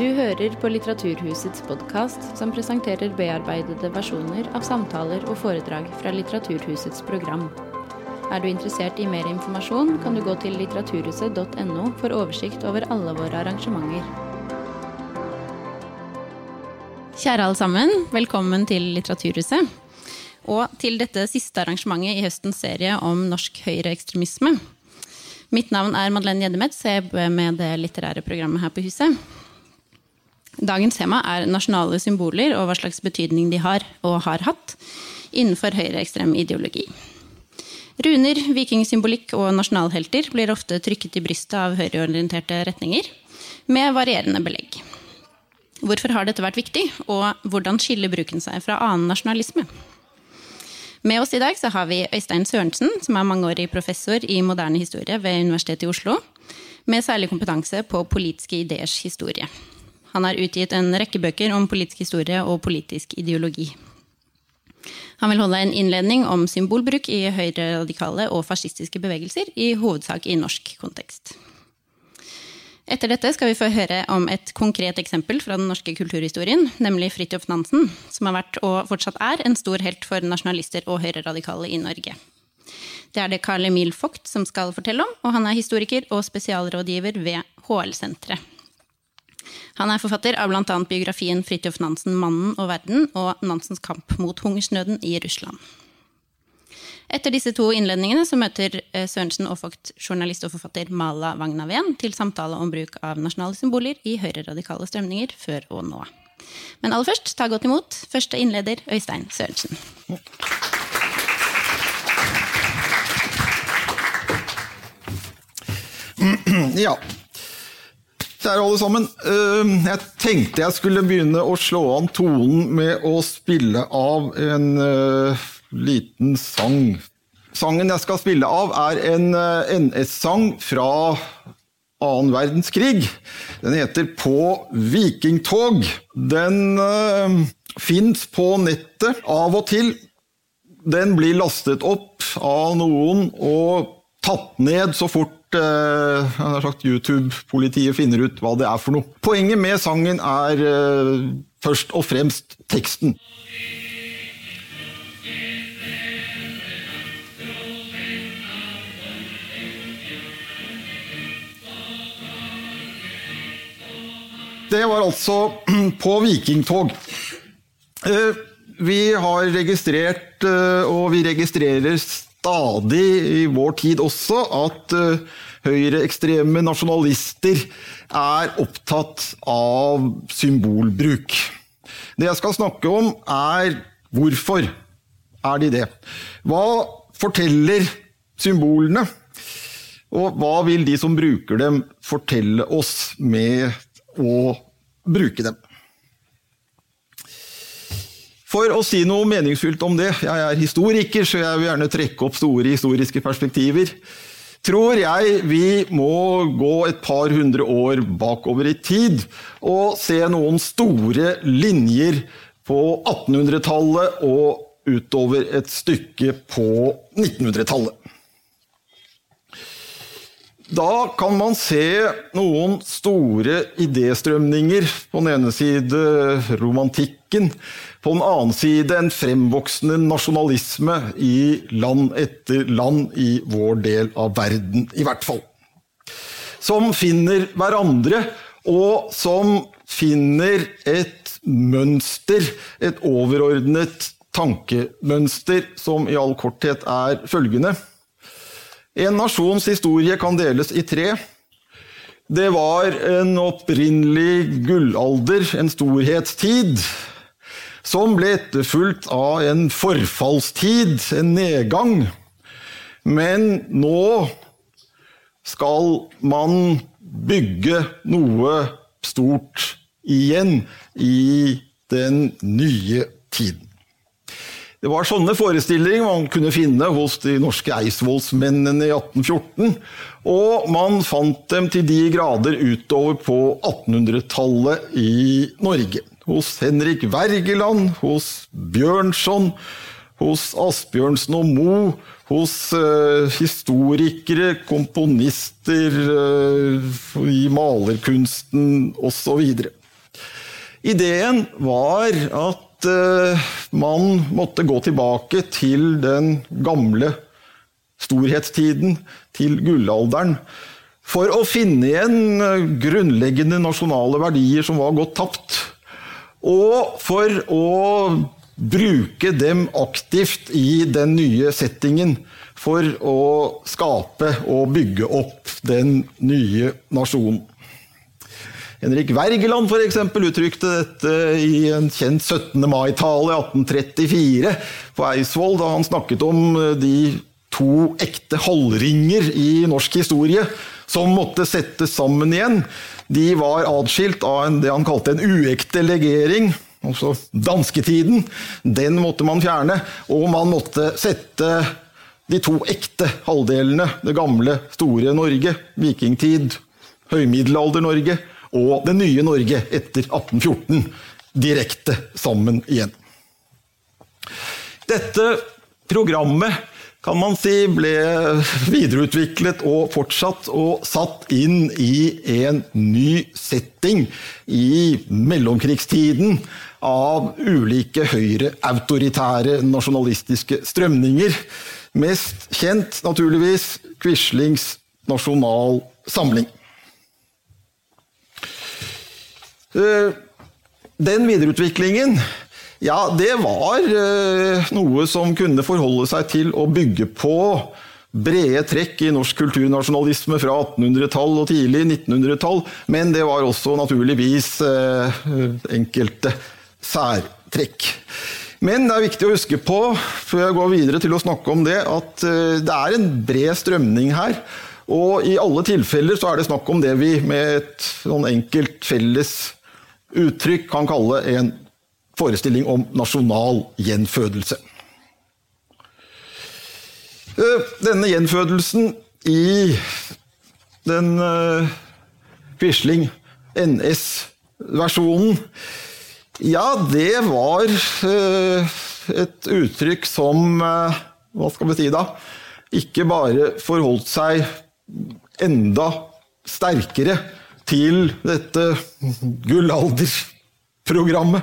Du hører på Litteraturhusets podkast, som presenterer bearbeidede versjoner av samtaler og foredrag fra Litteraturhusets program. Er du interessert i mer informasjon, kan du gå til litteraturhuset.no for oversikt over alle våre arrangementer. Kjære alle sammen, velkommen til Litteraturhuset. Og til dette siste arrangementet i høstens serie om norsk høyreekstremisme. Mitt navn er Madeleine Gjeddemetz, jeg jobber med det litterære programmet her på huset. Dagens tema er nasjonale symboler og hva slags betydning de har og har hatt innenfor høyreekstrem ideologi. Runer, vikingsymbolikk og nasjonalhelter blir ofte trykket i brystet av høyreorienterte retninger, med varierende belegg. Hvorfor har dette vært viktig, og hvordan skiller bruken seg fra annen nasjonalisme? Med oss i dag har vi Øystein Sørensen, som er mangeårig professor i moderne historie ved Universitetet i Oslo, med særlig kompetanse på politiske ideers historie. Han har utgitt en rekke bøker om politisk historie og politisk ideologi. Han vil holde en innledning om symbolbruk i høyreradikale og fascistiske bevegelser, i hovedsak i norsk kontekst. Etter dette skal vi få høre om et konkret eksempel fra den norske kulturhistorien, nemlig Fridtjof Nansen, som har vært og fortsatt er en stor helt for nasjonalister og høyreradikale i Norge. Det er det Carl Emil Vogt som skal fortelle om, og han er historiker og spesialrådgiver ved HL-senteret. Han er forfatter av bl.a. biografien Fridtjof Nansen 'Mannen og verden' og Nansens kamp mot hungersnøden i Russland. Etter disse to innledningene så møter eh, Sørensen og Vogt journalist og forfatter Mala Wagnaven til samtale om bruk av nasjonale symboler i høyreradikale strømninger før og nå. Men aller først, ta godt imot første innleder Øystein Sørensen. Ja, Kjære alle sammen. Eh, jeg tenkte jeg skulle begynne å slå an tonen med å spille av en uh, liten sang. Sangen jeg skal spille av, er en uh, NS-sang fra annen verdenskrig. Den heter På vikingtog. Den uh, fins på nettet av og til. Den blir lastet opp av noen og tatt ned så fort uh, YouTube-politiet finner ut hva det er for noe. Poenget med sangen er uh, først og fremst teksten. Det var altså på vikingtog. Uh, vi har registrert, og vi registrerer stadig i vår tid også at uh, høyreekstreme nasjonalister er opptatt av symbolbruk. Det jeg skal snakke om, er hvorfor er de det? Hva forteller symbolene? Og hva vil de som bruker dem, fortelle oss med å bruke dem? For å si noe meningsfylt om det, jeg er historiker, så jeg vil gjerne trekke opp store historiske perspektiver, tror jeg vi må gå et par hundre år bakover i tid og se noen store linjer på 1800-tallet og utover et stykke på 1900-tallet. Da kan man se noen store idéstrømninger. På den ene side romantikken, på den annen side en fremvoksende nasjonalisme i land etter land i vår del av verden, i hvert fall. Som finner hverandre, og som finner et mønster, et overordnet tankemønster, som i all korthet er følgende. En nasjons historie kan deles i tre. Det var en opprinnelig gullalder, en storhetstid, som ble etterfulgt av en forfallstid, en nedgang. Men nå skal man bygge noe stort igjen i den nye tiden. Det var sånne forestillinger man kunne finne hos de norske eidsvollsmennene i 1814, og man fant dem til de grader utover på 1800-tallet i Norge hos Henrik Wergeland, hos Bjørnson, hos Asbjørnsen og Moe, hos uh, historikere, komponister uh, i malerkunsten osv. Ideen var at uh, man måtte gå tilbake til den gamle storhetstiden, til gullalderen, for å finne igjen grunnleggende nasjonale verdier som var gått tapt. Og for å bruke dem aktivt i den nye settingen for å skape og bygge opp den nye nasjonen. Henrik Wergeland for eksempel, uttrykte dette i en kjent 17. mai-tale 1834 på Eidsvoll, da han snakket om de to ekte halvringer i norsk historie som måtte settes sammen igjen. De var atskilt av en, det han kalte en uekte legering, altså dansketiden. Den måtte man fjerne, og man måtte sette de to ekte halvdelene, det gamle, store Norge, vikingtid, høymiddelalder-Norge, og det nye Norge etter 1814 direkte sammen igjen. Dette programmet kan man si ble videreutviklet og fortsatt og satt inn i en ny setting i mellomkrigstiden av ulike høyreautoritære nasjonalistiske strømninger. Mest kjent naturligvis Quislings Nasjonal Samling. Eh, den videreutviklingen ja, det var eh, noe som kunne forholde seg til å bygge på brede trekk i norsk kulturnasjonalisme fra 1800-tall og tidlig 1900-tall, men det var også naturligvis eh, enkelte særtrekk. Men det er viktig å huske på, før jeg går videre til å snakke om det, at det er en bred strømning her. Og i alle tilfeller så er det snakk om det vi med et sånn enkelt felles uttrykk kan kalle en forestilling om nasjonal gjenfødelse. Eh, denne gjenfødelsen i den uh, Quisling NS-versjonen, ja, det var uh, et uttrykk som Hva skal vi si da? Ikke bare forholdt seg enda sterkere til dette gullalderprogrammet.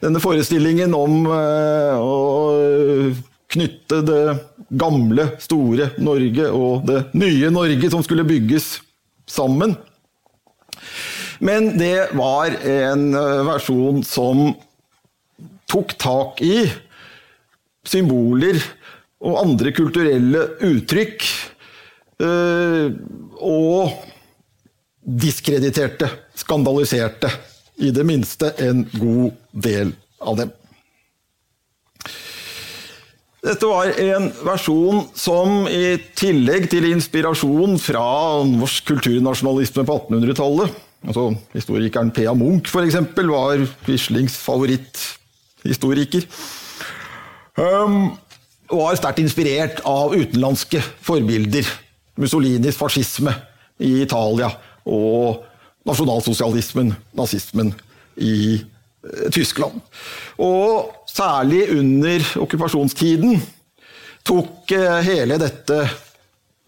Denne forestillingen om eh, å knytte det gamle, store Norge og det nye Norge som skulle bygges sammen. Men det var en eh, versjon som tok tak i symboler og andre kulturelle uttrykk. Eh, og diskrediterte, skandaliserte i det minste en god del av dem. Dette var en versjon som i tillegg til inspirasjon fra norsk kulturnasjonalisme på 1800-tallet altså Historikeren P.A. Munch for eksempel, var Quislings favoritthistoriker. Um, var sterkt inspirert av utenlandske forbilder. Mussolinis fascisme i Italia og nasjonalsosialismen, nazismen, i eh, Tyskland. Og særlig under okkupasjonstiden tok eh, hele dette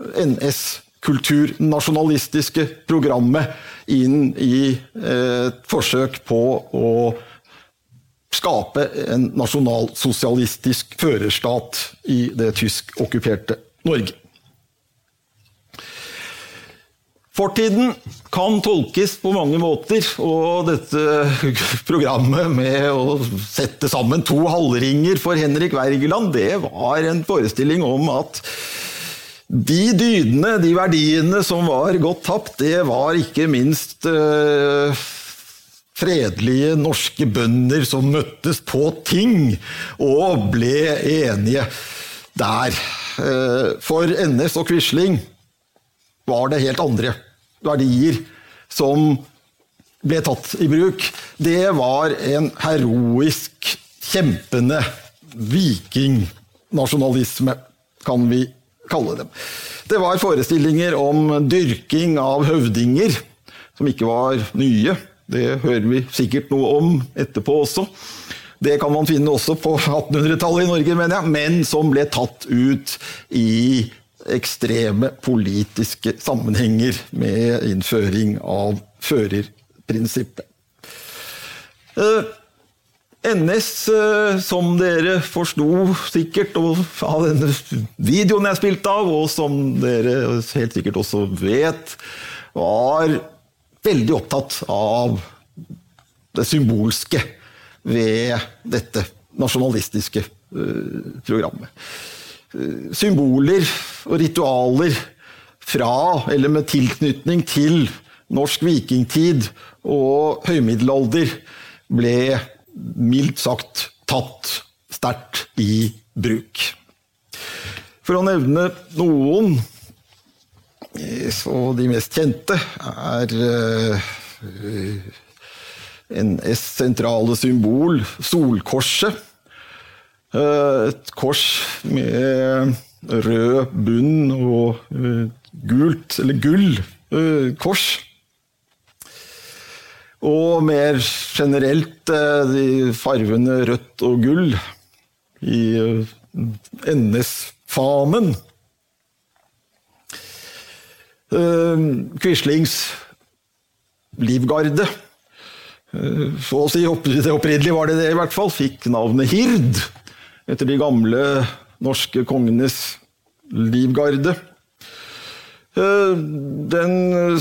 NS-kulturnasjonalistiske programmet inn i et forsøk på å skape en nasjonalsosialistisk førerstat i det tyskokkuperte Norge. Fortiden kan tolkes på mange måter, og dette programmet med å sette sammen to halvringer for Henrik Wergeland, det var en forestilling om at de dydene, de verdiene som var gått tapt, det var ikke minst øh, fredelige norske bønder som møttes på ting og ble enige der. Uh, for NS og Quisling var det helt andre verdier som ble tatt i bruk, det var en heroisk, kjempende vikingnasjonalisme, kan vi kalle dem. Det var forestillinger om dyrking av høvdinger, som ikke var nye. Det hører vi sikkert noe om etterpå også. Det kan man finne også på 1800-tallet i Norge, mener jeg, men som ble tatt ut i ekstreme politiske sammenhenger med innføring av førerprinsippet. NS, som dere forsto sikkert av denne videoen jeg spilte av, og som dere helt sikkert også vet, var veldig opptatt av det symbolske ved dette nasjonalistiske programmet. Symboler og ritualer fra, eller med tilknytning til, norsk vikingtid og høymiddelalder ble mildt sagt tatt sterkt i bruk. For å nevne noen, så de mest kjente er NS sentrale symbol, solkorset. Et kors med rød bunn og gult, eller gull, kors. Og mer generelt de farvene rødt og gull i NS-fanen. Quislings livgarde, så å si det opprinnelige var det det i hvert fall, fikk navnet Hird etter de gamle norske kongenes livgarde. Den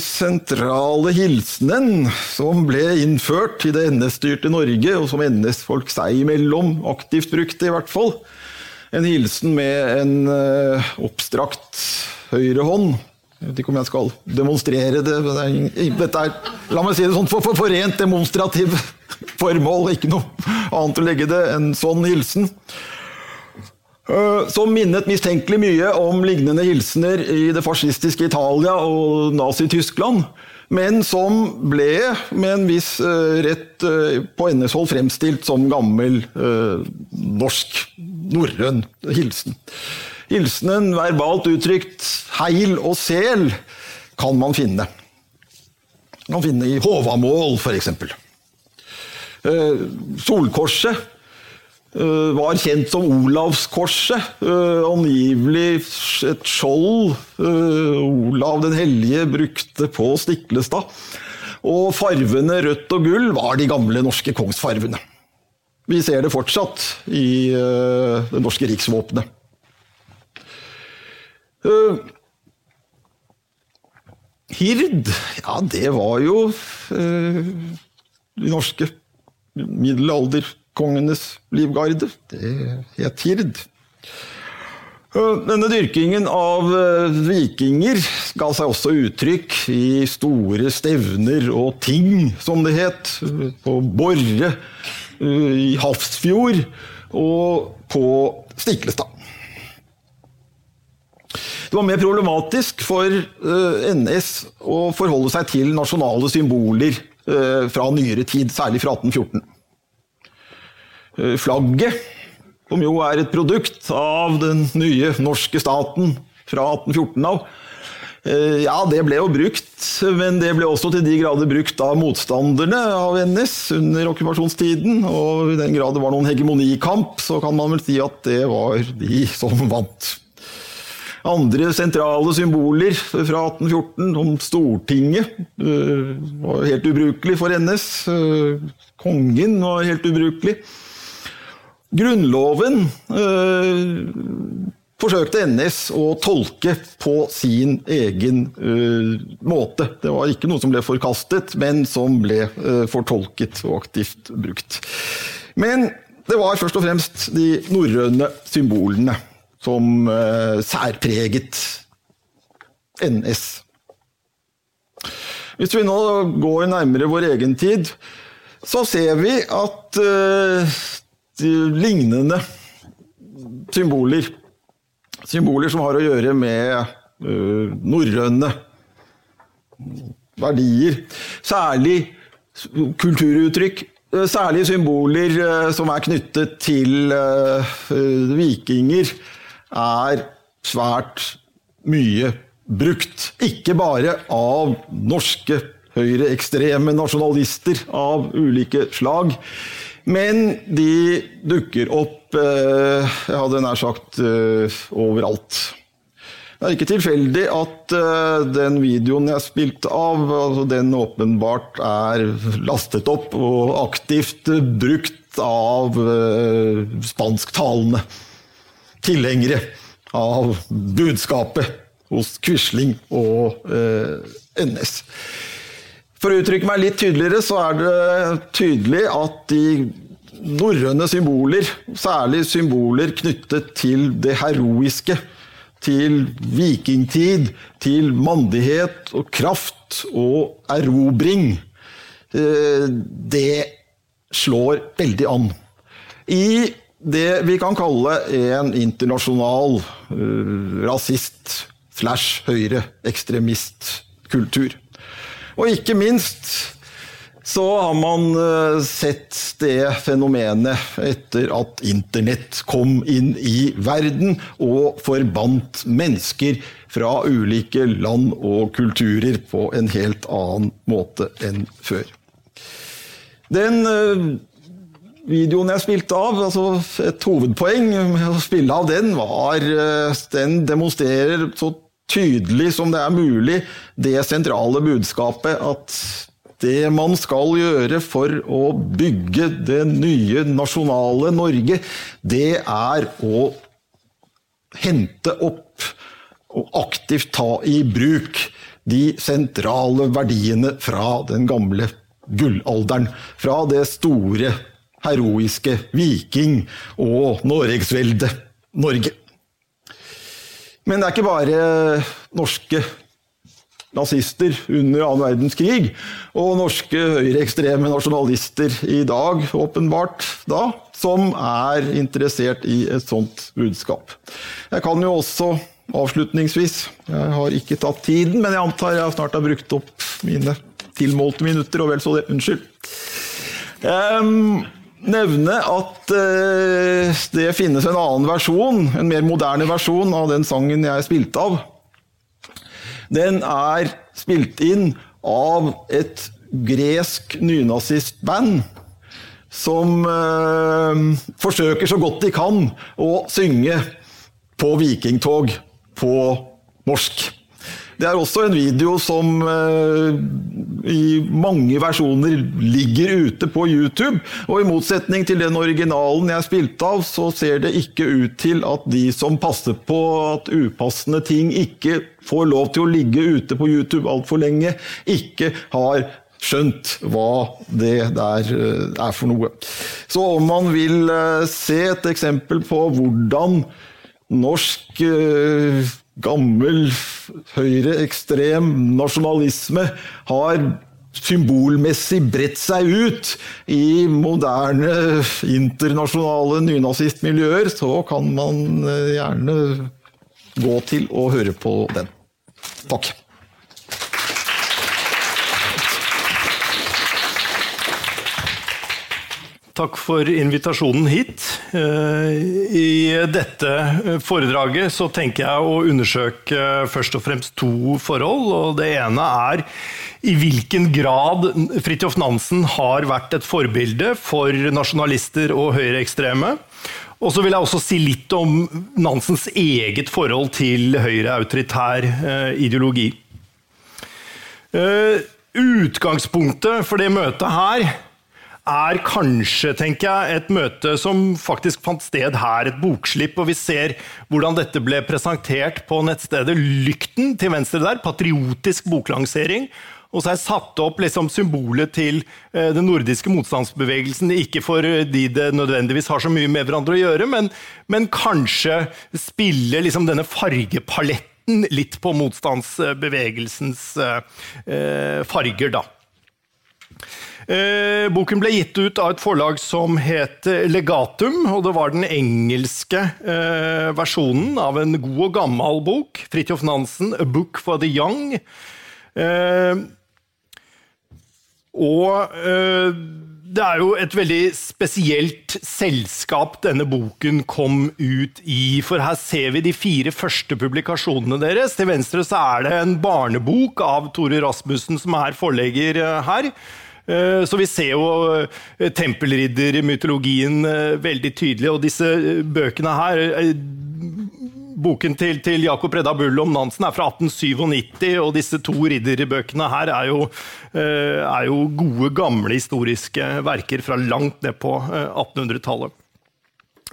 sentrale hilsenen som ble innført i det NS-styrte Norge, og som NS-folk seg imellom aktivt brukte, i hvert fall, en hilsen med en oppstrakt høyre hånd. Jeg vet ikke om jeg skal demonstrere det. Dette er, la meg si det sånn, for, for, for rent demonstrativ formål. Ikke noe annet å legge det enn sånn hilsen. Som minnet mistenkelig mye om lignende hilsener i det fascistiske Italia og Nazi-Tyskland, men som ble med en viss rett på NS-hold fremstilt som gammel norsk, norrøn hilsen. Hilsenen verbalt uttrykt heil og sel kan man finne. Man kan finne i Håvamål, f.eks. Solkorset var kjent som Olavskorset. Angivelig et skjold Olav den hellige brukte på Stiklestad. Og farvene rødt og gull var de gamle norske kongsfarvene. Vi ser det fortsatt i det norske riksvåpenet. Hird, ja det var jo de norske middelalderkongenes livgarde. Det het Hird. Denne dyrkingen av vikinger ga seg også uttrykk i store stevner og ting, som det het, på Borre, i Hafrsfjord og på Stiklestad. Det var mer problematisk for NS å forholde seg til nasjonale symboler fra nyere tid, særlig fra 1814. Flagget, som jo er et produkt av den nye norske staten fra 1814 av, ja, det ble jo brukt, men det ble også til de grader brukt av motstanderne av NS under okkupasjonstiden. Og i den grad det var noen hegemonikamp, så kan man vel si at det var de som vant. Andre sentrale symboler fra 1814, om Stortinget, var helt ubrukelig for NS. Kongen var helt ubrukelig. Grunnloven forsøkte NS å tolke på sin egen måte. Det var ikke noe som ble forkastet, men som ble fortolket og aktivt brukt. Men det var først og fremst de norrøne symbolene som særpreget NS. Hvis vi nå går nærmere vår egen tid, så ser vi at lignende symboler, symboler som har å gjøre med norrøne verdier, særlig kulturuttrykk, særlig symboler som er knyttet til vikinger, er svært mye brukt. Ikke bare av norske høyreekstreme nasjonalister av ulike slag, men de dukker opp, jeg hadde nær sagt, overalt. Det er ikke tilfeldig at uh, den videoen jeg spilte av, altså den åpenbart er lastet opp og aktivt brukt av spansktalende tilhengere av budskapet hos Quisling og NS. For å uttrykke meg litt tydeligere, så er det tydelig at de norrøne symboler, særlig symboler knyttet til det heroiske, til vikingtid, til mandighet og kraft og erobring, eh, det slår veldig an. I det vi kan kalle en internasjonal uh, rasist slash høyreekstremistkultur. Og ikke minst så har man eh, sett det fenomenet etter at internett kom inn i verden og forbandt mennesker fra ulike land og kulturer på en helt annen måte enn før. Den eh, videoen jeg spilte av, altså et hovedpoeng med å spille av den, var eh, Den demonstrerer så tydelig som det er mulig det sentrale budskapet at det man skal gjøre for å bygge det nye nasjonale Norge, det er å hente opp og aktivt ta i bruk de sentrale verdiene fra den gamle gullalderen. Fra det store, heroiske viking- og Norgesveldet Norge. Men det er ikke bare norske nazister under annen verdenskrig, og norske høyreekstreme nasjonalister i dag, åpenbart da, som er interessert i et sånt budskap. Jeg kan jo også avslutningsvis, jeg har ikke tatt tiden, men jeg antar jeg snart har brukt opp mine tilmålte minutter, og vel så det. Unnskyld. Um, nevne at uh, det finnes en annen versjon, en mer moderne versjon av den sangen jeg spilte av den er spilt inn av et gresk nynazistband som øh, forsøker så godt de kan å synge på vikingtog på norsk. Det er også en video som uh, i mange versjoner ligger ute på YouTube. Og i motsetning til den originalen jeg spilte av, så ser det ikke ut til at de som passer på at upassende ting ikke får lov til å ligge ute på YouTube altfor lenge, ikke har skjønt hva det der uh, er for noe. Så om man vil uh, se et eksempel på hvordan norsk gammel høyreekstrem nasjonalisme har symbolmessig bredt seg ut i moderne internasjonale nynazistmiljøer, så kan man eh, gjerne gå til å høre på den. Takk. Takk for invitasjonen hit. Eh, I dette foredraget så tenker jeg å undersøke først og fremst to forhold. og Det ene er i hvilken grad Fridtjof Nansen har vært et forbilde for nasjonalister og høyreekstreme. Og så vil jeg også si litt om Nansens eget forhold til høyre-autoritær eh, ideologi. Eh, utgangspunktet for det møtet her er kanskje, tenker jeg, et møte som faktisk fant sted her, et bokslipp. Og vi ser hvordan dette ble presentert på nettstedet Lykten til venstre der. Patriotisk boklansering. Og så er satt opp liksom symbolet til eh, den nordiske motstandsbevegelsen. Ikke fordi det nødvendigvis har så mye med hverandre å gjøre, men, men kanskje spille liksom denne fargepaletten litt på motstandsbevegelsens eh farger, da. Eh, boken ble gitt ut av et forlag som het Legatum, og det var den engelske eh, versjonen av en god og gammel bok. Fridtjof Nansen, 'A Book for the Young'. Eh, og det er jo et veldig spesielt selskap denne boken kom ut i. For her ser vi de fire første publikasjonene deres. Til venstre så er det en barnebok av Tore Rasmussen, som er forlegger her. Eh, så vi ser jo eh, tempelriddermytologien eh, veldig tydelig, og disse bøkene her boken til, til Jakob Redda Bull om Nansen er fra 1897, og disse to ridderbøkene her er jo, er jo gode, gamle historiske verker fra langt ned på 1800-tallet.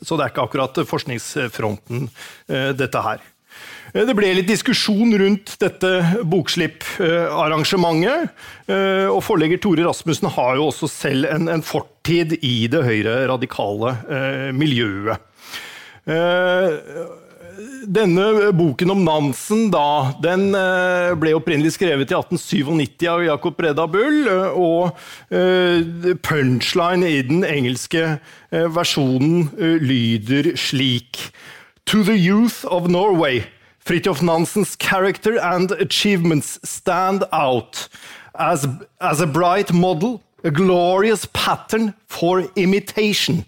Så det er ikke akkurat forskningsfronten, dette her. Det ble litt diskusjon rundt dette bokslipparrangementet. Og forlegger Tore Rasmussen har jo også selv en, en fortid i det høyre-radikale miljøet. Denne boken om Nansen da, den ble opprinnelig skrevet i 1897 av Jacob Breda Bull. Og punchline i den engelske versjonen lyder slik To the youth of Norway. Fridtjof Nansen's character and achievements stand out as, as a bright model, a glorious pattern for imitation.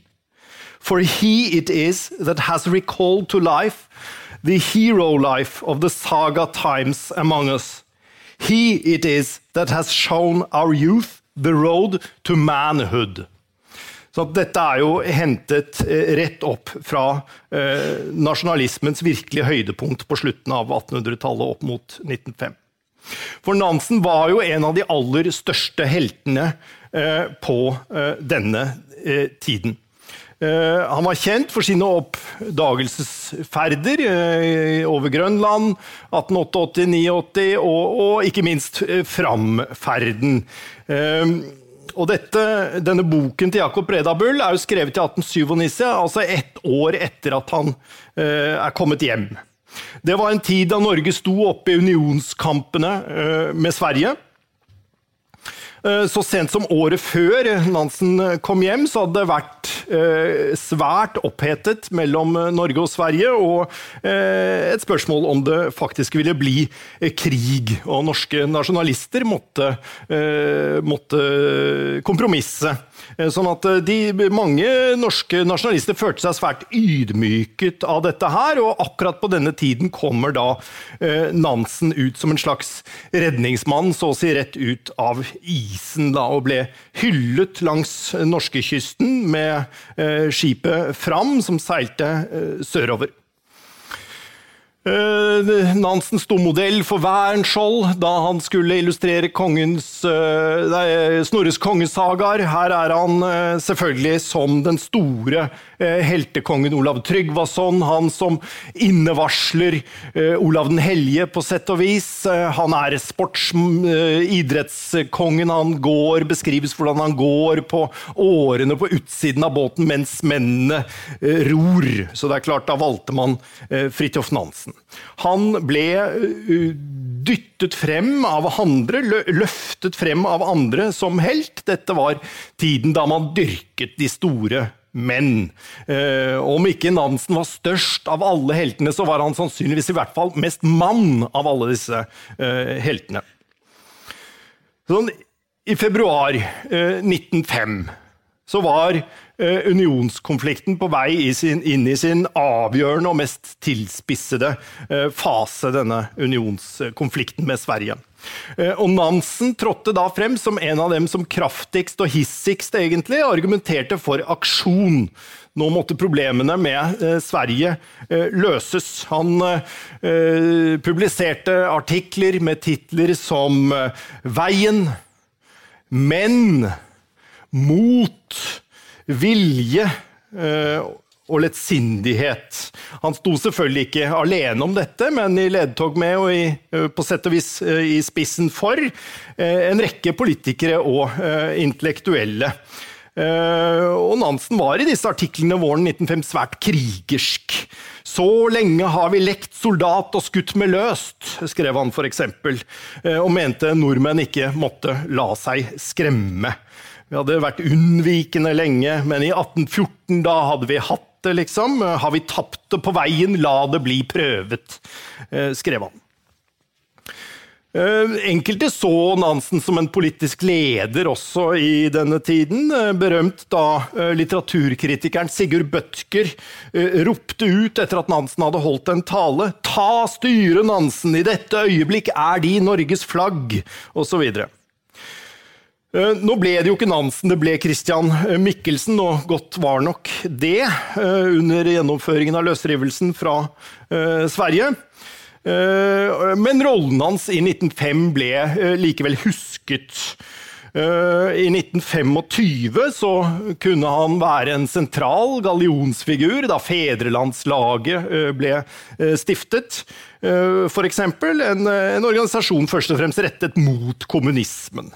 For he it is that has recalled to life the hero life of the saga times among us. He it is that has shown our youth the road to manhood. Så dette er jo hentet eh, rett opp fra eh, nasjonalismens virkelige høydepunkt på slutten av 1800-tallet opp mot 1905. For Nansen var jo en av de aller største heltene eh, på eh, denne eh, tiden. Eh, han var kjent for sine oppdagelsesferder over Grønland 1888-89, og, og, ikke minst framferden. Og dette, denne boken til Jakob Breda Bull er jo skrevet i 1897, altså ett år etter at han eh, er kommet hjem. Det var en tid da Norge sto oppe i unionskampene eh, med Sverige. Eh, så sent som året før Nansen kom hjem, så hadde det vært eh, svært opphetet mellom Norge og Sverige, og eh, et spørsmål om det faktisk ville bli krig. Og norske nasjonalister måtte, måtte kompromisse. Sånn at de, mange norske nasjonalister følte seg svært ydmyket av dette her, og akkurat på denne tiden kommer da Nansen ut som en slags redningsmann, så å si rett ut av isen da, og ble hyllet langs norskekysten med eh, skipet Fram, som seilte eh, sørover. Uh, Nansen sto modell for Wernskjold da han skulle illustrere kongens, uh, nei, Snorres kongesagaer. Her er han uh, selvfølgelig som den store heltekongen Olav Tryggvason. Han som innevarsler Olav den hellige, på sett og vis. han er sports idrettskongen. Han går, beskrives hvordan han går på årene på utsiden av båten mens mennene ror. Så det er klart, da valgte man Fridtjof Nansen. Han ble dyttet frem av andre, løftet frem av andre som helt. Dette var tiden da man dyrket de store menn. Eh, om ikke Nansen var størst av alle heltene, så var han sannsynligvis i hvert fall mest mann av alle disse eh, heltene. Sånn, I februar 1905 så var Eh, unionskonflikten på vei inn i sin avgjørende og mest tilspissede eh, fase, denne unionskonflikten med Sverige. Eh, og Nansen trådte da frem som en av dem som kraftigst og hissigst egentlig argumenterte for aksjon. Nå måtte problemene med Sverige løses. Han publiserte artikler med titler som 'Veien', 'Menn', 'Mot', vilje eh, og lettsindighet. Han sto selvfølgelig ikke alene om dette, men i ledtog med og i, eh, på sett og vis eh, i spissen for en rekke politikere og intellektuelle. Og Nansen var i disse artiklene våren 1905 svært krigersk. Så lenge har vi lekt soldat og skutt med løst, skrev han f.eks., og mente nordmenn ikke måtte la seg skremme. Vi hadde vært unnvikende lenge, men i 1814 da hadde vi hatt det, liksom. Har vi tapt det på veien, la det bli prøvet, eh, skrev han. Eh, enkelte så Nansen som en politisk leder også i denne tiden. Eh, berømt da litteraturkritikeren Sigurd Bødker ropte ut etter at Nansen hadde holdt en tale 'Ta styret, Nansen! I dette øyeblikk er De Norges flagg!' osv. Nå ble det jo ikke Nansen, det ble Christian Michelsen, og godt var nok det under gjennomføringen av løsrivelsen fra Sverige. Men rollen hans i 1905 ble likevel husket. I 1925 så kunne han være en sentral gallionsfigur da fedrelandslaget ble stiftet. F.eks. En, en organisasjon først og fremst rettet mot kommunismen.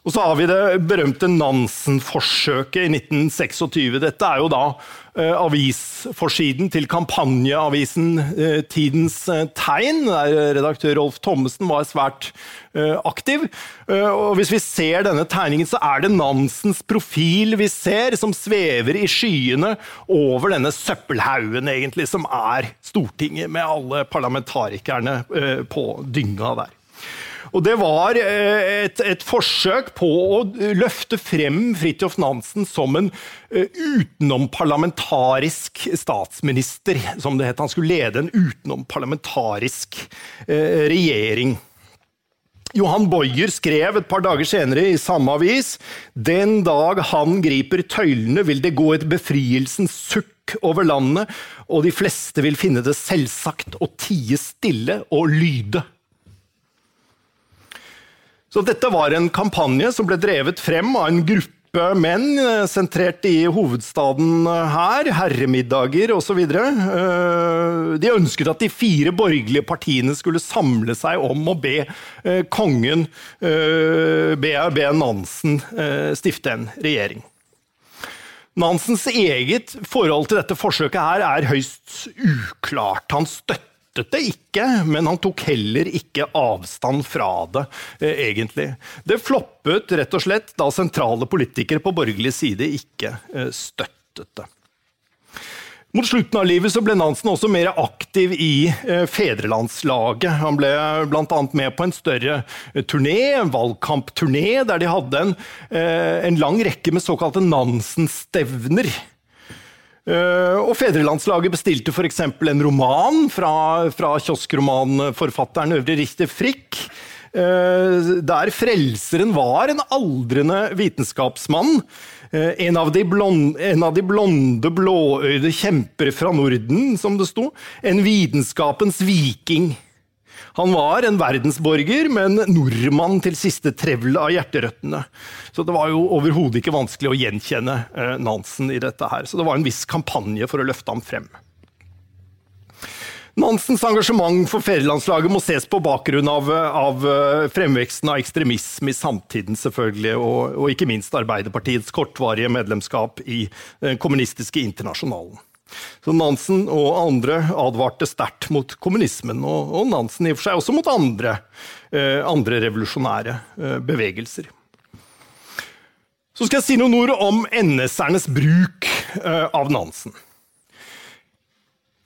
Og så har vi det berømte Nansen-forsøket i 1926. Dette er jo da eh, avisforsiden til kampanjeavisen eh, Tidens eh, Tegn, der redaktør Rolf Thommessen var svært eh, aktiv. Eh, og hvis vi ser denne tegningen, så er det Nansens profil vi ser, som svever i skyene over denne søppelhaugen, egentlig, som er Stortinget, med alle parlamentarikerne eh, på dynga der. Og det var eh, et, et, forsøk på å løfte frem Fridtjof Nansen som en eh, utenomparlamentarisk statsminister, som det het. Han skulle lede en utenomparlamentarisk eh, regjering. Johan Boyer skrev et par dager senere i samme avis Den dag han griper tøylene, vil det gå et befrielsens sukk over landet, og de fleste vil finne det selvsagt å tie stille og lyde. Så dette var en kampanje som ble drevet frem av en gruppe menn eh, sentrert i hovedstaden eh, her. Herremiddager osv. Eh, de ønsket at de fire borgerlige partiene skulle samle seg om å be kongen, be, Nansen, stifte en regjering. Nansens eget forhold til dette forsøket her er høyst uklart. Han støtter støttet det ikke, men han tok heller ikke avstand fra det, eh, egentlig. Det floppet rett og slett da sentrale politikere på borgerlig side ikke eh, støttet det. Mot slutten av livet ble Nansen også mer aktiv i eh, fedrelandslaget. Han ble bl.a. med på en større turné, en valgkampturné, der de hadde en, en lang rekke med såkalte Nansen-stevner. Eh, og Fedrelandslaget bestilte f.eks. en roman fra, fra kioskromanforfatteren Øvre Richter Frikk. Eh, der frelseren var en aldrende vitenskapsmann. Eh, en av, blonde, en av de blonde, blåøyde kjempere fra Norden, som det sto. En vitenskapens viking. Han var en verdensborger, men nordmann til siste trevl av hjerterøttene. Så det var jo overhodet ikke vanskelig å gjenkjenne eh, Nansen i dette her. Så det var en viss kampanje for å løfte ham frem. Nansens engasjement for ferielandslaget må ses på bakgrunn av, av eh, fremveksten av ekstremisme i samtiden, selvfølgelig, og, og ikke minst Arbeiderpartiets kortvarige medlemskap i den kommunistiske internasjonalen. Så Nansen og andre advarte sterkt mot kommunismen, og, og, Nansen i og for seg også mot andre, eh, andre revolusjonære eh, bevegelser. Så skal jeg si noen ord om NS-ernes bruk eh, av Nansen.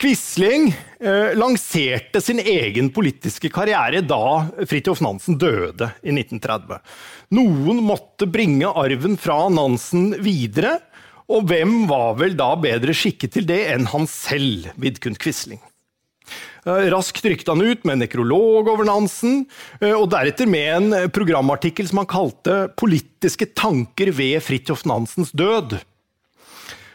Quisling eh, lanserte sin egen politiske karriere da Fridtjof Nansen døde i 1930. Noen måtte bringe arven fra Nansen videre, og hvem var vel da bedre skikket til det enn han selv, Vidkun Quisling? Eh, raskt rykte han ut med en nekrolog over Nansen, eh, og deretter med en programartikkel som han kalte 'Politiske tanker ved Fridtjof Nansens død'.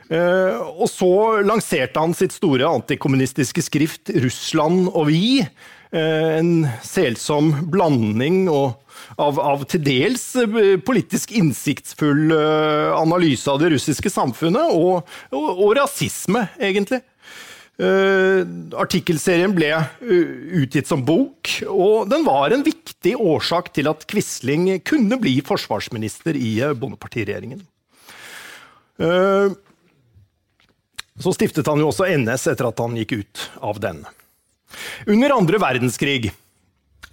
Eh, og så lanserte han sitt store antikommunistiske skrift 'Russland og vi'. En selsom blanding og av, av, til dels eh, politisk innsiktsfull eh, analyse av det russiske samfunnet, og, og, og rasisme, egentlig. Uh, artikkelserien ble utgitt som bok, og den var en viktig årsak til at Quisling kunne bli forsvarsminister i Bondepartiregjeringen. Uh, så stiftet han jo også NS etter at han gikk ut av den. Under andre verdenskrig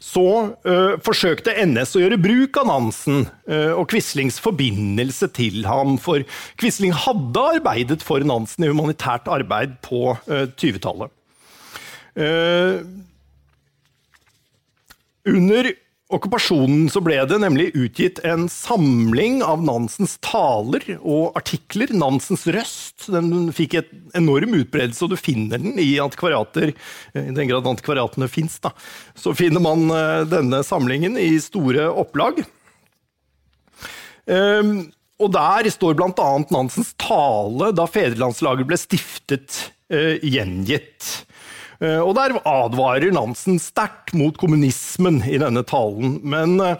så øh, forsøkte NS å gjøre bruk av Nansen øh, og Quislings forbindelse til ham. For Quisling hadde arbeidet for Nansen i humanitært arbeid på øh, 20-tallet. under okkupasjonen så ble det nemlig utgitt en samling av Nansens taler og artikler. Nansens røst. Den fikk et enorm utbredelse, og du finner den i antikvariater. I den grad antikvariatene fins, da. Så finner man eh, denne samlingen i store opplag. Um, og der står bl.a. Nansens tale da fedrelandslaget ble stiftet, uh, gjengitt. Uh, og der advarer Nansen sterkt mot kommunismen i denne talen. Men uh,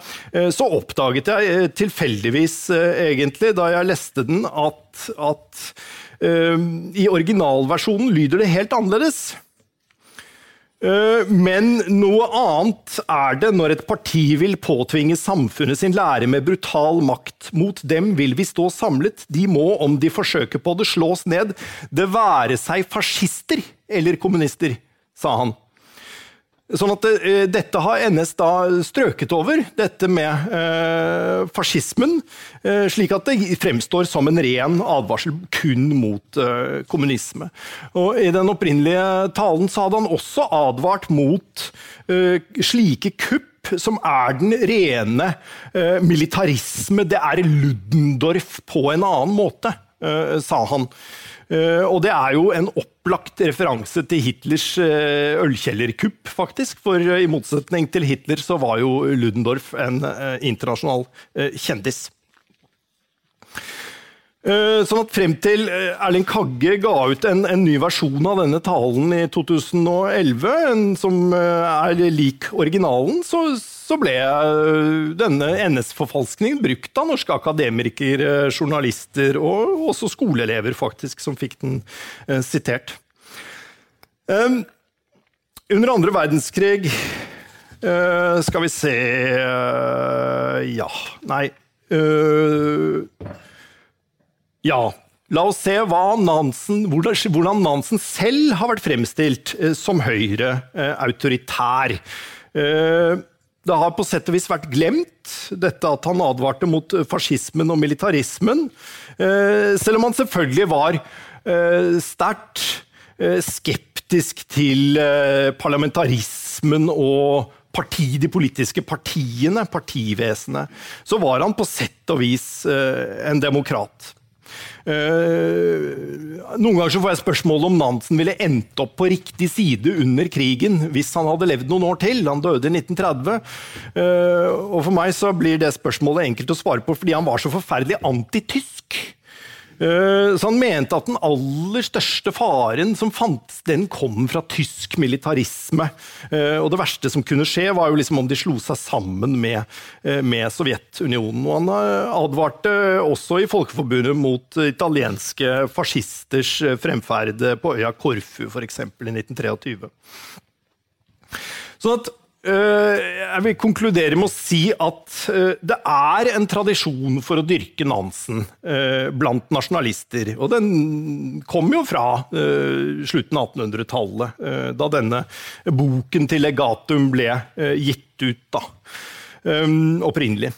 så oppdaget jeg tilfeldigvis, egentlig, da jeg leste den, at, at i originalversjonen lyder det helt annerledes. Eh, men noe annet er det når et parti vil påtvinge samfunnet sin lære med brutal makt. Mot dem vil vi stå samlet. De må, om de forsøker på det, slås ned. Det være seg fascister eller kommunister, sa han. Sånn at uh, Dette har NS da strøket over, dette med uh, fascismen, uh, slik at det fremstår som en ren advarsel kun mot kommunisme. Og I den opprinnelige talen så hadde han også advart mot slike kupp som er den rene militarisme. Det er Ludendorff på en annen måte, sa han. Eh, og det er jo en opplagt referanse til Hitlers eh, ølkjellerkupp, faktisk. For eh, i motsetning til Hitler så var jo Ludendorff en internasjonal kjendis. Sånn at Frem til Erling Kagge ga ut en, en, ny versjon av denne talen i 2011, en som er lik originalen, så, så ble eh, denne NS-forfalskningen brukt av norske akademikere, journalister og også skoleelever, faktisk, som fikk den eh, sitert. Um, under andre verdenskrig uh, Skal vi se uh, Ja, nei uh, Ja. La oss se Nansen, hvordan Nansen selv har vært fremstilt som Høyre autoritær. Det har på sett og vis vært glemt, dette at han advarte mot fascismen og militarismen. Eh, selv om han selvfølgelig var eh, sterkt eh, skeptisk til parlamentarismen og parti, de politiske partiene, partivesenet, så var han på sett og vis en demokrat. Uh, noen ganger så får jeg spørsmål om Nansen ville endt opp på riktig side under krigen hvis han hadde levd noen år til. Han døde i 1930. Uh, eh, og for meg så blir det spørsmålet enkelt å svare på fordi han var så forferdelig antitysk. Eh, så han mente at den aller største faren som fantes, den kom fra tysk militarisme. Eh, og det verste som kunne skje, var jo liksom om de slo seg sammen med, eh, med Sovjetunionen. Og han advarte også i Folkeforbundet mot italienske fascisters fremferd på øya Korfu, f.eks. i 1923. Sånn at jeg vil konkludere med å si at eh, det er en tradisjon for å dyrke Nansen eh, blant nasjonalister. Og den kom jo fra slutten av 1800-tallet, da denne boken til legatum ble gitt ut da, opprinnelig.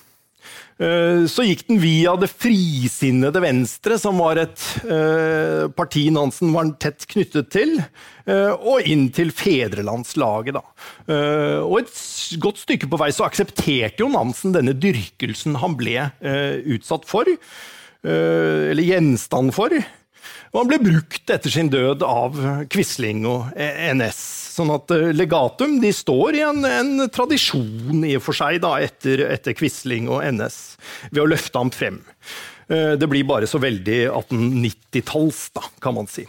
Eh, så gikk den via Det frisinnede Venstre, som var et eh, parti Nansen var tett knyttet til, eh, og inn til fedrelandslaget. Da. Og et godt stykke på vei så aksepterte jo Nansen denne dyrkelsen han ble utsatt for, eller gjenstand for. Og han ble brukt etter sin død av Quisling og NS. Sånn at eh, legatum de står i en, en tradisjon i og for seg da, etter, etter Quisling og NS, ved å løfte ham frem. Eh, det blir bare så veldig 1890-talls, kan man si.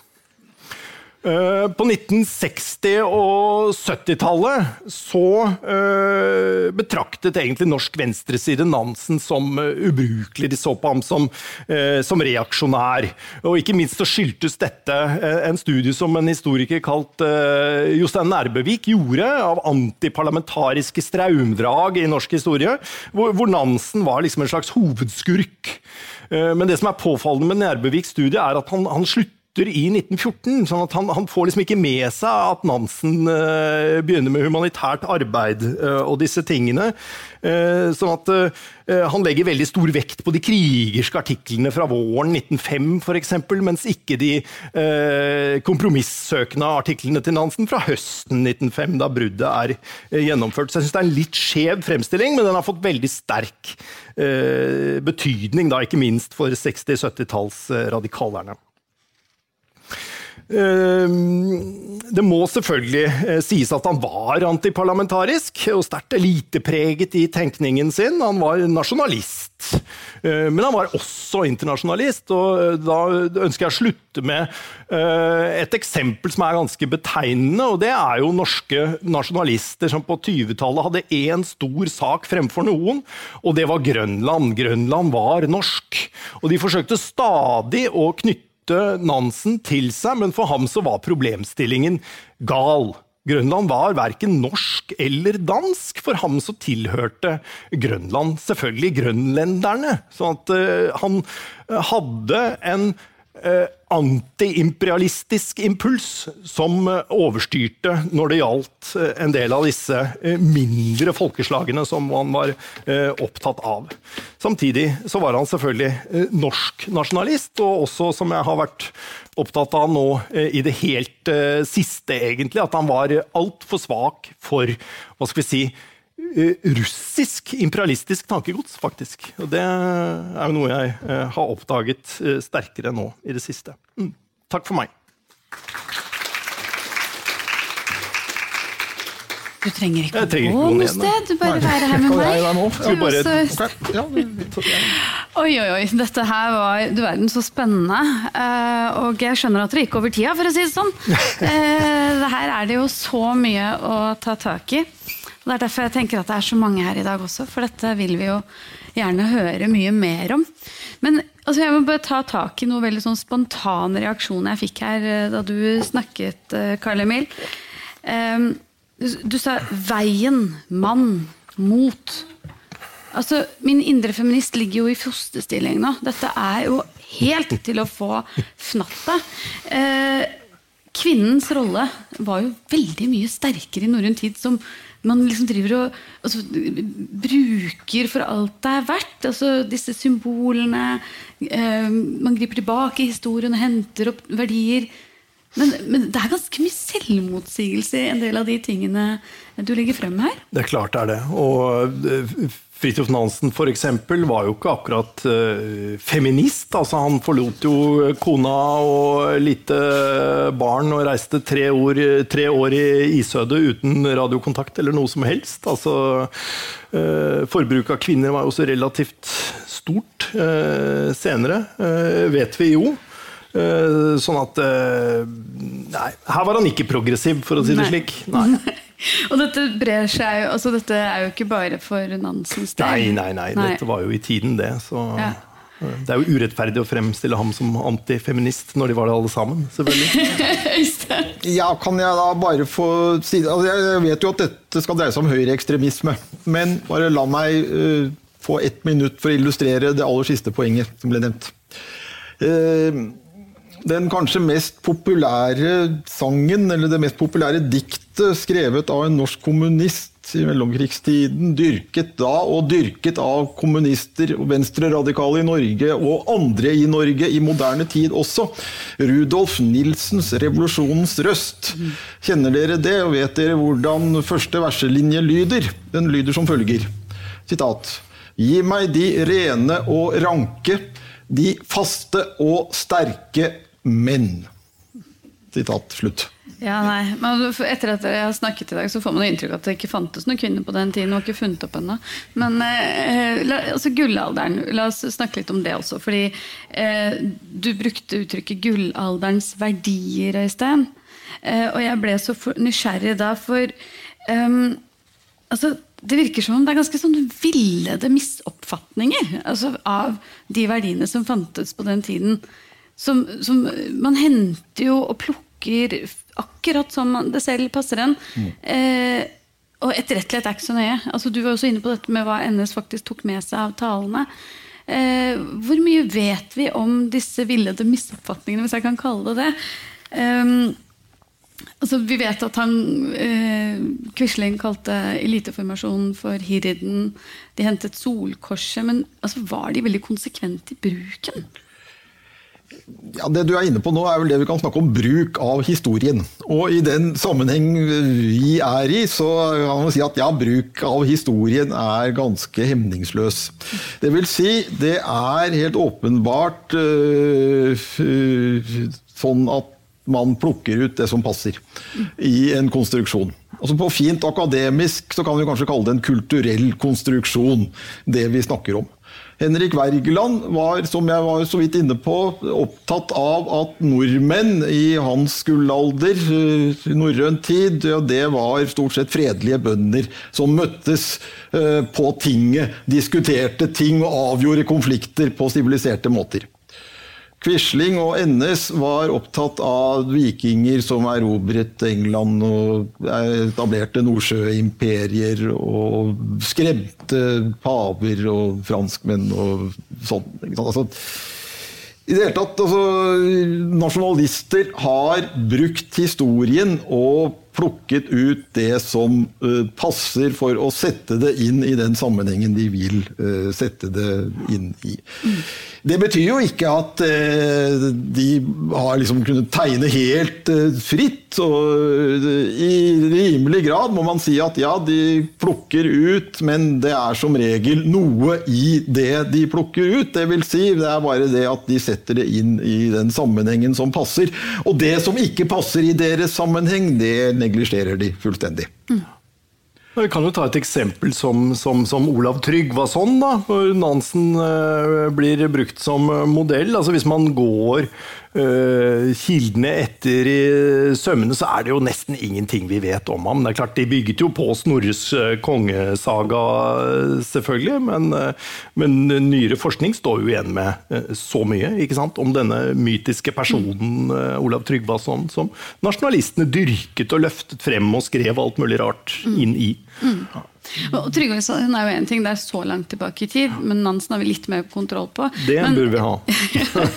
Eh, på 1960- og 70-tallet så uh, betraktet egentlig norsk venstreside Nansen som uh, ubrukelig. De så på ham som, som, reaksjonær. Og ikke minst så skyldtes dette en studie som en historiker kalt Jostein Nærbøvik gjorde, av antiparlamentariske straumdrag i norsk historie, hvor, hvor Nansen var liksom en slags hovedskurk. Men det som er påfallende med Nærbøviks studie, er at han, han slutter i 1914. sånn at han, han, får liksom ikke med seg at Nansen uh, begynner med humanitært arbeid uh, og disse tingene. Uh, sånn at han legger veldig stor vekt på de krigerske artiklene fra våren 1905 f.eks., mens ikke de kompromissøkende artiklene til Nansen fra høsten 1905, da bruddet er gjennomført. Så jeg syns det er en litt skjev fremstilling, men den har fått veldig sterk betydning, da, ikke minst for 60-70-tallsradikalerne. Ehm, det må selvfølgelig eh, sies at han var antiparlamentarisk og sterkt elitepreget i tenkningen sin. Han var nasjonalist. Men han var også internasjonalist, og da ønsker jeg å slutte med et eksempel som er ganske betegnende, og det er jo norske nasjonalister som på 20-tallet hadde én stor sak fremfor noen, og det var Grønland. Grønland var norsk. Og de forsøkte stadig å knytte Nansen til seg, men for ham så var problemstillingen gal. Grønland var verken norsk eller dansk. For ham så tilhørte Grønland selvfølgelig grønlenderne. Så at uh, han hadde en antiimperialistisk impuls som eh, overstyrte når det gjaldt eh, en del av disse eh, mindre folkeslagene som han var opptatt av. Samtidig så var han selvfølgelig norsk nasjonalist, og også, som jeg har vært opptatt av nå i det helt siste, egentlig, at han var altfor svak for hva skal vi si, Eh, russisk imperialistisk tankegods, faktisk. Og det er jo noe jeg eh, har oppdaget eh, sterkere nå i det siste. Mm. Takk for meg. Du trenger ikke å gå noe sted, du bare være her med meg. Oi, oi, oi. Dette her var du verden så spennende. Og jeg skjønner at det gikk over tida, for å si det sånn. Her er det jo så mye å ta tak i. Og Det er derfor jeg tenker at det er så mange her i dag også, for dette vil vi jo gjerne høre mye mer om. Men altså, jeg må bare ta tak i noe veldig sånn spontan reaksjon jeg fikk her eh, da du snakket, eh, Karl Emil. Du, du, sa 'veien', 'mann', 'mot'. Altså, Min indre feminist ligger jo i fosterstilling nå. Dette er jo helt til å få fnatt av. Eh, kvinnens rolle var jo veldig mye sterkere i norrøn tid som man liksom driver og altså, bruker for alt det er verdt. Altså, disse symbolene. Eh, man griper tilbake i historien og henter opp verdier. Men, men, det er ganske mye selvmotsigelse i en del av de tingene du legger frem her? Det er klart det er det. Og eh, Fridtjof Nansen f.eks. var jo ikke akkurat uh, feminist. Altså, han forlot jo kona og lite barn og reiste tre år, tre år i isødet uten radiokontakt eller noe som helst. Altså, uh, Forbruket av kvinner var jo også relativt stort uh, senere, vet vi jo. Sånn at Nei, her var han ikke progressiv, for å si det nei. slik. Nei. Og dette brer seg jo altså Dette er jo ikke bare for Nansens del. Nei, nei, nei, nei. Dette var jo i tiden, det. Så ja. Det er jo urettferdig å fremstille ham som antifeminist når de var det alle sammen. selvfølgelig. ja, kan jeg da bare få si altså Jeg vet jo at dette skal dreie seg om høyreekstremisme. Men bare la meg uh, få ett minutt for å illustrere det aller siste poenget som ble nevnt. Uh, den kanskje mest populære sangen, eller det mest populære diktet skrevet av en norsk kommunist i mellomkrigstiden, dyrket da og dyrket av kommunister og venstreradikale i Norge, og andre i Norge i moderne tid også. Rudolf Nilsens 'Revolusjonens røst'. Kjenner dere det, og vet dere hvordan første verselinje lyder? Den lyder som følger. Sitat. Gi meg de rene og ranke, de faste og sterke menn. Sitat slutt. Ja, nei, men Etter at jeg har snakket i dag, så får man inntrykk av at det ikke fantes noen kvinner på den tiden. og ikke funnet opp enda. Men eh, la, altså gullalderen, la oss snakke litt om det også. fordi eh, Du brukte uttrykket 'gullalderens verdier', Øystein. Eh, og jeg ble så nysgjerrig da, for um, altså, det virker som om det er ganske sånn villede misoppfatninger altså, av de verdiene som fantes på den tiden som, som, Man henter jo og plukker akkurat som det selv passer en. Mm. Eh, og etterrettelighet er ikke så nøye. Altså, du var også inne på dette med hva NS faktisk tok med seg av talene. Eh, hvor mye vet vi om disse villede misoppfatningene, hvis jeg kan kalle det det? Um, altså, vi vet at han eh, Quisling kalte eliteformasjonen for Hirden. De hentet Solkorset. Men altså, var de veldig konsekvente i bruken? Ja, Det du er inne på nå, er vel det vi kan snakke om bruk av historien. Og i den sammenheng vi er i, så kan man si at ja, bruk av historien er ganske hemningsløs. Det vil si, det er helt åpenbart øh, sånn at man plukker ut det som passer i en konstruksjon. Altså På fint akademisk så kan vi kanskje kalle det en kulturell konstruksjon, det vi snakker om. Henrik Wergeland var, som jeg var så vidt inne på, opptatt av at nordmenn i hans gullalder, eh, norrøn tid, ja, det var stort sett fredelige bønder som møttes eh, på tinget, diskuterte ting og avgjorde konflikter på siviliserte måter. Quisling og NS var opptatt av vikinger som erobret England og etablerte nordsjøimperier og skremte paver og franskmenn og sånn. Altså, i det hele tatt, altså, Nasjonalister har brukt historien og plukket ut det som uh, passer for å sette det inn i den sammenhengen de vil uh, sette det inn i. Det betyr jo ikke at uh, de har liksom kunnet tegne helt fritt. Og I rimelig grad må man si at ja, de plukker ut, men det er som regel noe i det de plukker ut. Det vil si, det er bare det at de setter det inn i den sammenhengen som passer. Og det som ikke passer i deres sammenheng, det neglisjerer de fullstendig. Mm. Vi kan jo ta et eksempel som, som, som Olav Tryggvason, da, Nansen uh, blir brukt som modell. Altså Hvis man går kildene etter i sømmene, så er det jo nesten ingenting vi vet om ham. Det er klart De bygget jo på Snorres uh, kongesaga, selvfølgelig, men, men, nyere forskning står jo igjen med så mye ikke sant, om denne mytiske personen Olav Tryggvason, som nasjonalistene dyrket og løftet frem og skrev alt mulig rart inn i. Mm. Og Trygve er jo en ting, det er så langt tilbake i tid, men Nansen har vi litt mer kontroll på. Det men, burde vi ha.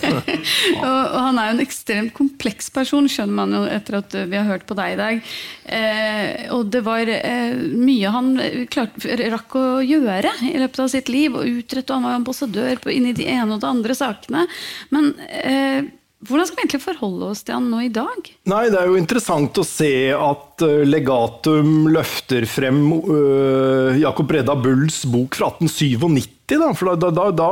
og, og, han er jo en ekstremt kompleks person, skjønner man jo etter at vi har hørt på deg i dag. Eh, og det var eh, mye han klart, rakk å gjøre i løpet av sitt liv, og utrette, og han var ambassadør på, inn i de ene og de andre sakene. Men eh, hvordan skal vi egentlig forholde oss til han nå i dag? Nei, Det er jo interessant å se at eh, Legatum løfter frem uh, Jakob Breda Bulls bok fra 1897 Da, for da, da, da,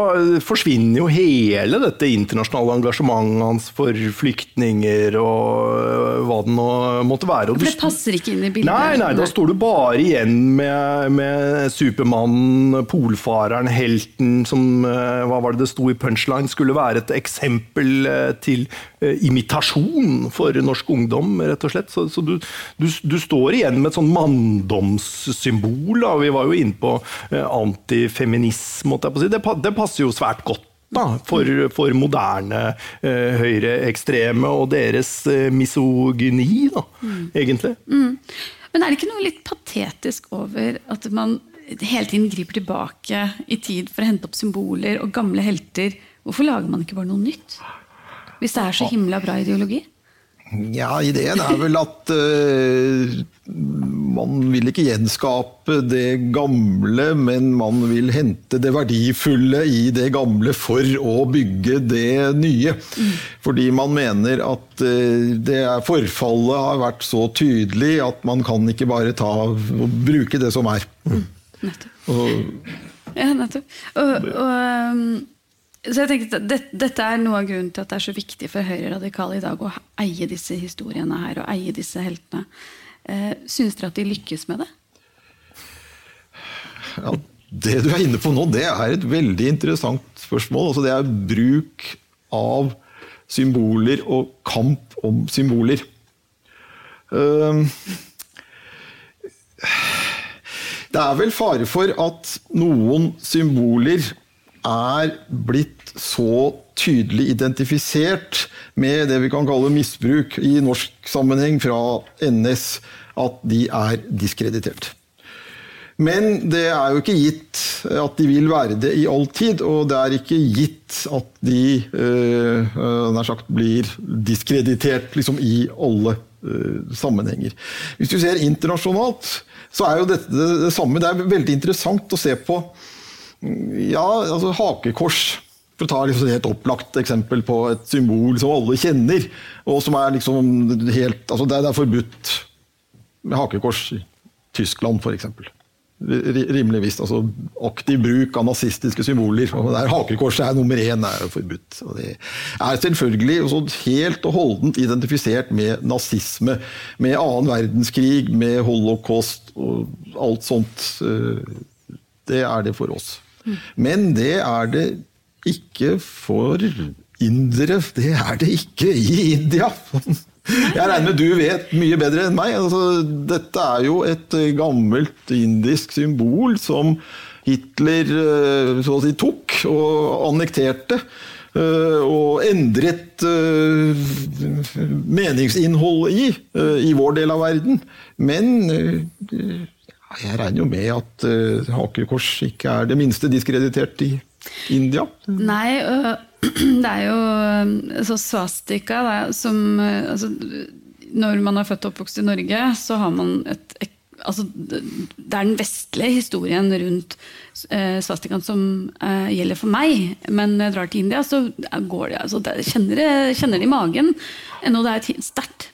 forsvinner jo hele dette internasjonale engasjementet hans for flyktninger og hva det nå måtte være. for det passer ikke inn i bildet? Nei, nei, da står du bare igjen med, med Supermannen, polfareren, helten, som hva var det det sto i punchline, skulle være et eksempel til imitasjon for norsk ungdom, rett og slett. Så, så du, du, du, står igjen med et sånn manndomssymbol. Da. Vi var jo inne på antifeminisme måtte jeg på å si. Det, det passer jo svært godt. Da, for, for, moderne eh, høyreekstreme og deres eh, misogyni, da, mm. egentlig. Mm. Men er det ikke noe litt patetisk over at man hele tiden griper tilbake i tid for å hente opp symboler og gamle helter? Hvorfor lager man ikke bare noe nytt? Hvis det er så himla bra ideologi? Ja, ideen er vel at uh, man vil ikke gjenskape det gamle, men man vil hente det verdifulle i det gamle for å bygge det nye. Mm. Fordi man mener at uh, det er, forfallet har vært så tydelig at man kan ikke bare ta og bruke det som er. Mm. Nettopp. Og, ja, nettopp. Og, og um så jeg tenkte at dette, dette er noe av grunnen til at det er så viktig for Høyre radikale i dag å eie disse historiene her og eie disse heltene. Eh, Syns dere at de lykkes med det? Ja, det du er inne på nå, det er et veldig interessant spørsmål. Altså, det er bruk av symboler og kamp om symboler. Uh, det er vel fare for at noen symboler er blitt så tydelig identifisert med det vi kan kalle misbruk i norsk sammenheng fra NS, at de er diskreditert. Men det er jo ikke gitt at de vil være det i all tid, og det er ikke gitt at de øh, sagt, blir diskreditert liksom, i alle øh, sammenhenger. Hvis du ser internasjonalt, så er jo dette det, det samme. Det er veldig interessant å se på ja, altså hakekors. For å ta liksom et helt opplagt eksempel på et symbol som alle kjenner. og som er liksom helt, altså Det er forbudt med hakekors i Tyskland, f.eks. Rimelig visst. altså Aktiv bruk av nazistiske symboler. og der Hakekorset er nummer én, er jo forbudt. og Det er selvfølgelig helt og holdent identifisert med nazisme, med annen verdenskrig, med holocaust og alt sånt. Eh, det er det for oss. Men det er det ikke for indere. Det er det ikke i India. Jeg regner med du vet mye bedre enn meg. Altså, dette er jo et gammelt indisk symbol som Hitler eh, så å si tok og annekterte. Eh, og endret eh, meningsinnholdet i, i vår del av verden. Men jeg regner jo med at hakekors ikke er det minste diskreditert i India. Nei, det er jo altså svastika da, som altså, Når man er født og oppvokst i Norge, så har man et, altså, det er den vestlige historien rundt eh, svastikaen som eh, gjelder for meg. Men når jeg drar til India, så går det, altså, det kjenner, kjenner det i magen. Ennå det er sterkt.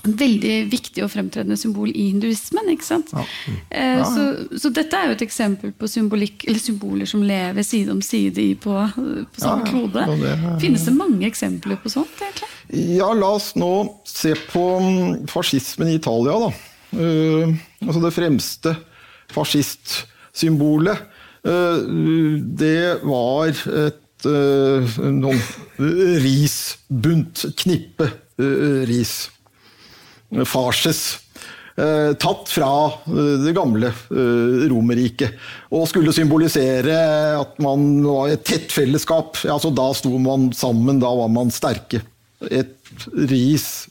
Veldig viktig og fremtredende symbol i hinduismen. ikke sant? Ja. Eh, ja. Så, så, dette er jo et eksempel på symboler som lever side om side på, på samme ja, klode. Det, Finnes det mange eksempler på sånt? egentlig? Ja, la oss nå se på mm, fascismen i Italia. da. Uh, altså det fremste fascistsymbolet, uh, det var et uh, noen risbunt, knippe ris. Farses. Tatt fra det gamle Romerriket. Og skulle symbolisere at man var et tett fellesskap. Altså, da sto man sammen, da var man sterke. Et ris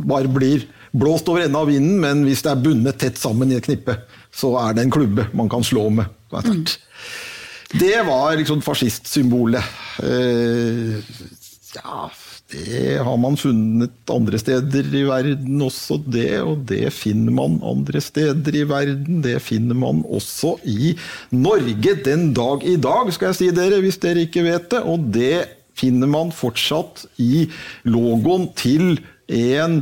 bare blir blåst over ende av vinden, men hvis det er bundet tett sammen i et knippe, så er det en klubbe man kan slå med. Mm. Det var liksom fascistsymbolet. Eh, ja, det har man funnet andre steder i verden også, det. Og det finner man andre steder i verden. Det finner man også i Norge den dag i dag, skal jeg si dere, hvis dere ikke vet det. Og det finner man fortsatt i logoen til en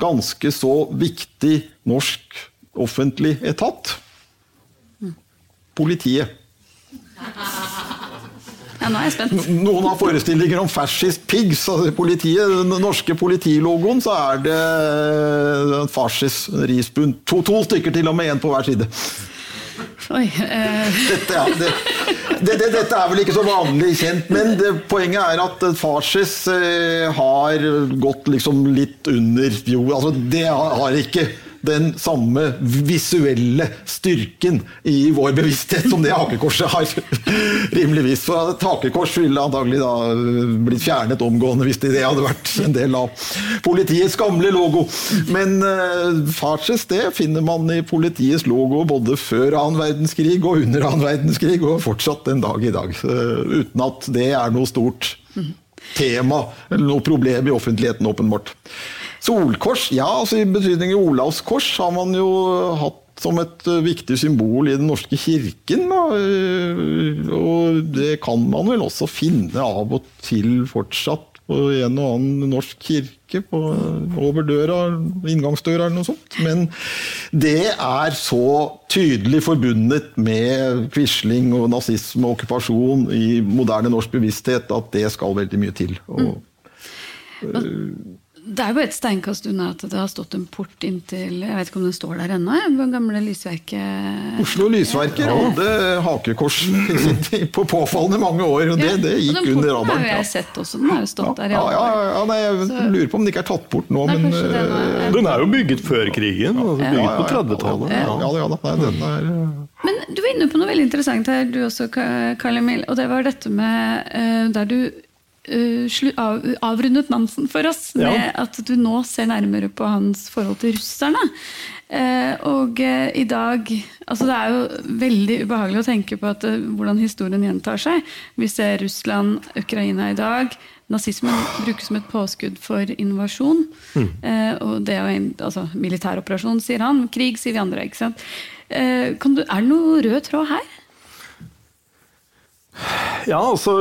ganske så viktig norsk offentlig etat. Politiet. Ja, nå er jeg spent. Noen har forestillinger om fascist pigs. Altså politiet, den norske politilogoen så er det fascist risbund. To, to stykker til og med, én på hver side. Oi, eh. dette, ja, det, det, det, dette, er vel ikke så vanlig kjent, men poenget er at Farsis eh, har gått liksom litt under jo, Altså, det har, har ikke den samme visuelle styrken i vår bevissthet som det hakekorset har. Rimeligvis. For et hakekors ville antagelig da blitt fjernet omgående hvis det hadde vært en del av politiets gamle logo. Men uh, Farces det finner man i politiets logo både før annen verdenskrig og under annen verdenskrig, og fortsatt den dag i dag. Uh, uten at det er noe stort tema eller noe problem i offentligheten, åpenbart. Solkors, ja, altså i betydning Olavskors har man jo hatt som et eh, viktig symbol i Den norske kirken. Da. Eh, og det kan man vel også finne av og til fortsatt på en og annen norsk kirke på, over døra, inngangsdøra eller noe sånt. Men det er så tydelig forbundet med Quisling og nazisme og okkupasjon i moderne norsk bevissthet at det skal veldig mye til. Og, mm. Det er jo et steinkast unna at det har stått en port inntil Jeg vet ikke om den står der ennå? Det gamle lysverket Oslo Lysverker ja. hadde hakekors på påfallende mange år. og Det, det gikk ja, under radaren. Den har jeg sett også. Den har jo stått der i alle år. Ja, nei, jeg Så... lurer på om den ikke er tatt bort nå. Nei, men, den, er, eh, den, er, jo bygget før krigen. Altså bygget på 30-tallet. Ja, ja, Nei, den er... Eh, men du var inne på noe veldig interessant her, du også, Karl Emil. Og det var dette med uh, der du av, avrundet Nansen for oss med ja. at du nå ser nærmere på hans forhold til russerne. Uh, og uh, i dag altså Det er jo veldig ubehagelig å tenke på at, hvordan historien gjentar seg. Vi ser Russland, Ukraina i dag. Nazismen brukes som et påskudd for invasjon. Mm. og det er jo en altså, militæroperasjon, sier han. Krig, sier vi andre. ikke sant? Du, er det noe rød tråd her? Ja, altså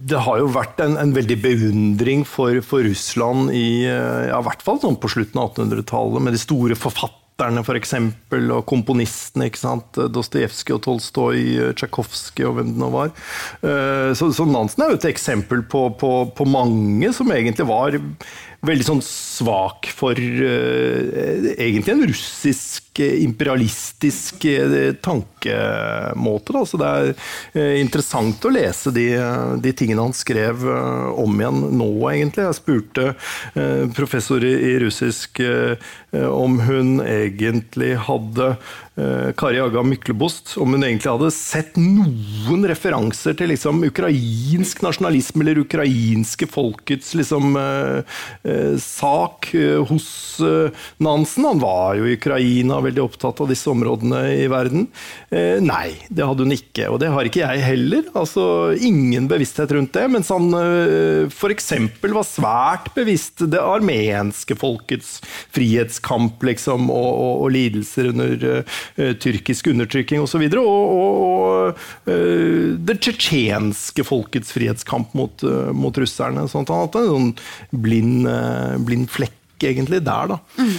det har jo vært en, en veldig beundring for, for, Russland i eh, ja, hvert fall sånn på slutten av 1800-tallet, med de store forfatterne for eksempel, og komponistene. ikke sant? Dostojevskij og Tolstoj, eh, Tsjajkovskij og hvem det nå var. Eh, så, så, Nansen er jo et eksempel på, på, på mange som egentlig var veldig sånn svak for egentlig en russisk imperialistisk tankemåte. Da. Så det er interessant å lese de, de tingene han skrev om igjen nå, egentlig. Jeg spurte professor i russisk om hun egentlig hadde Eh, Kari Aga Myklebost om hun egentlig hadde sett noen referanser til liksom, ukrainsk nasjonalisme eller ukrainske folkets liksom, eh, eh, sak eh, hos eh, Nansen. Han var jo i Ukraina veldig opptatt av disse områdene i verden. Eh, nei, det hadde hun ikke, og det har ikke jeg heller. Altså, ingen bevissthet rundt det, mens han eh, f.eks. var svært bevisst det armenske folkets frihetskamp liksom, og, og, og lidelser under Eh, tyrkisk undertrykking osv. Og, og, og uh, det tsjetsjenske folkets frihetskamp mot, uh, mot russerne. Han hadde en sånn blind, blind flekk egentlig der, da. Mm.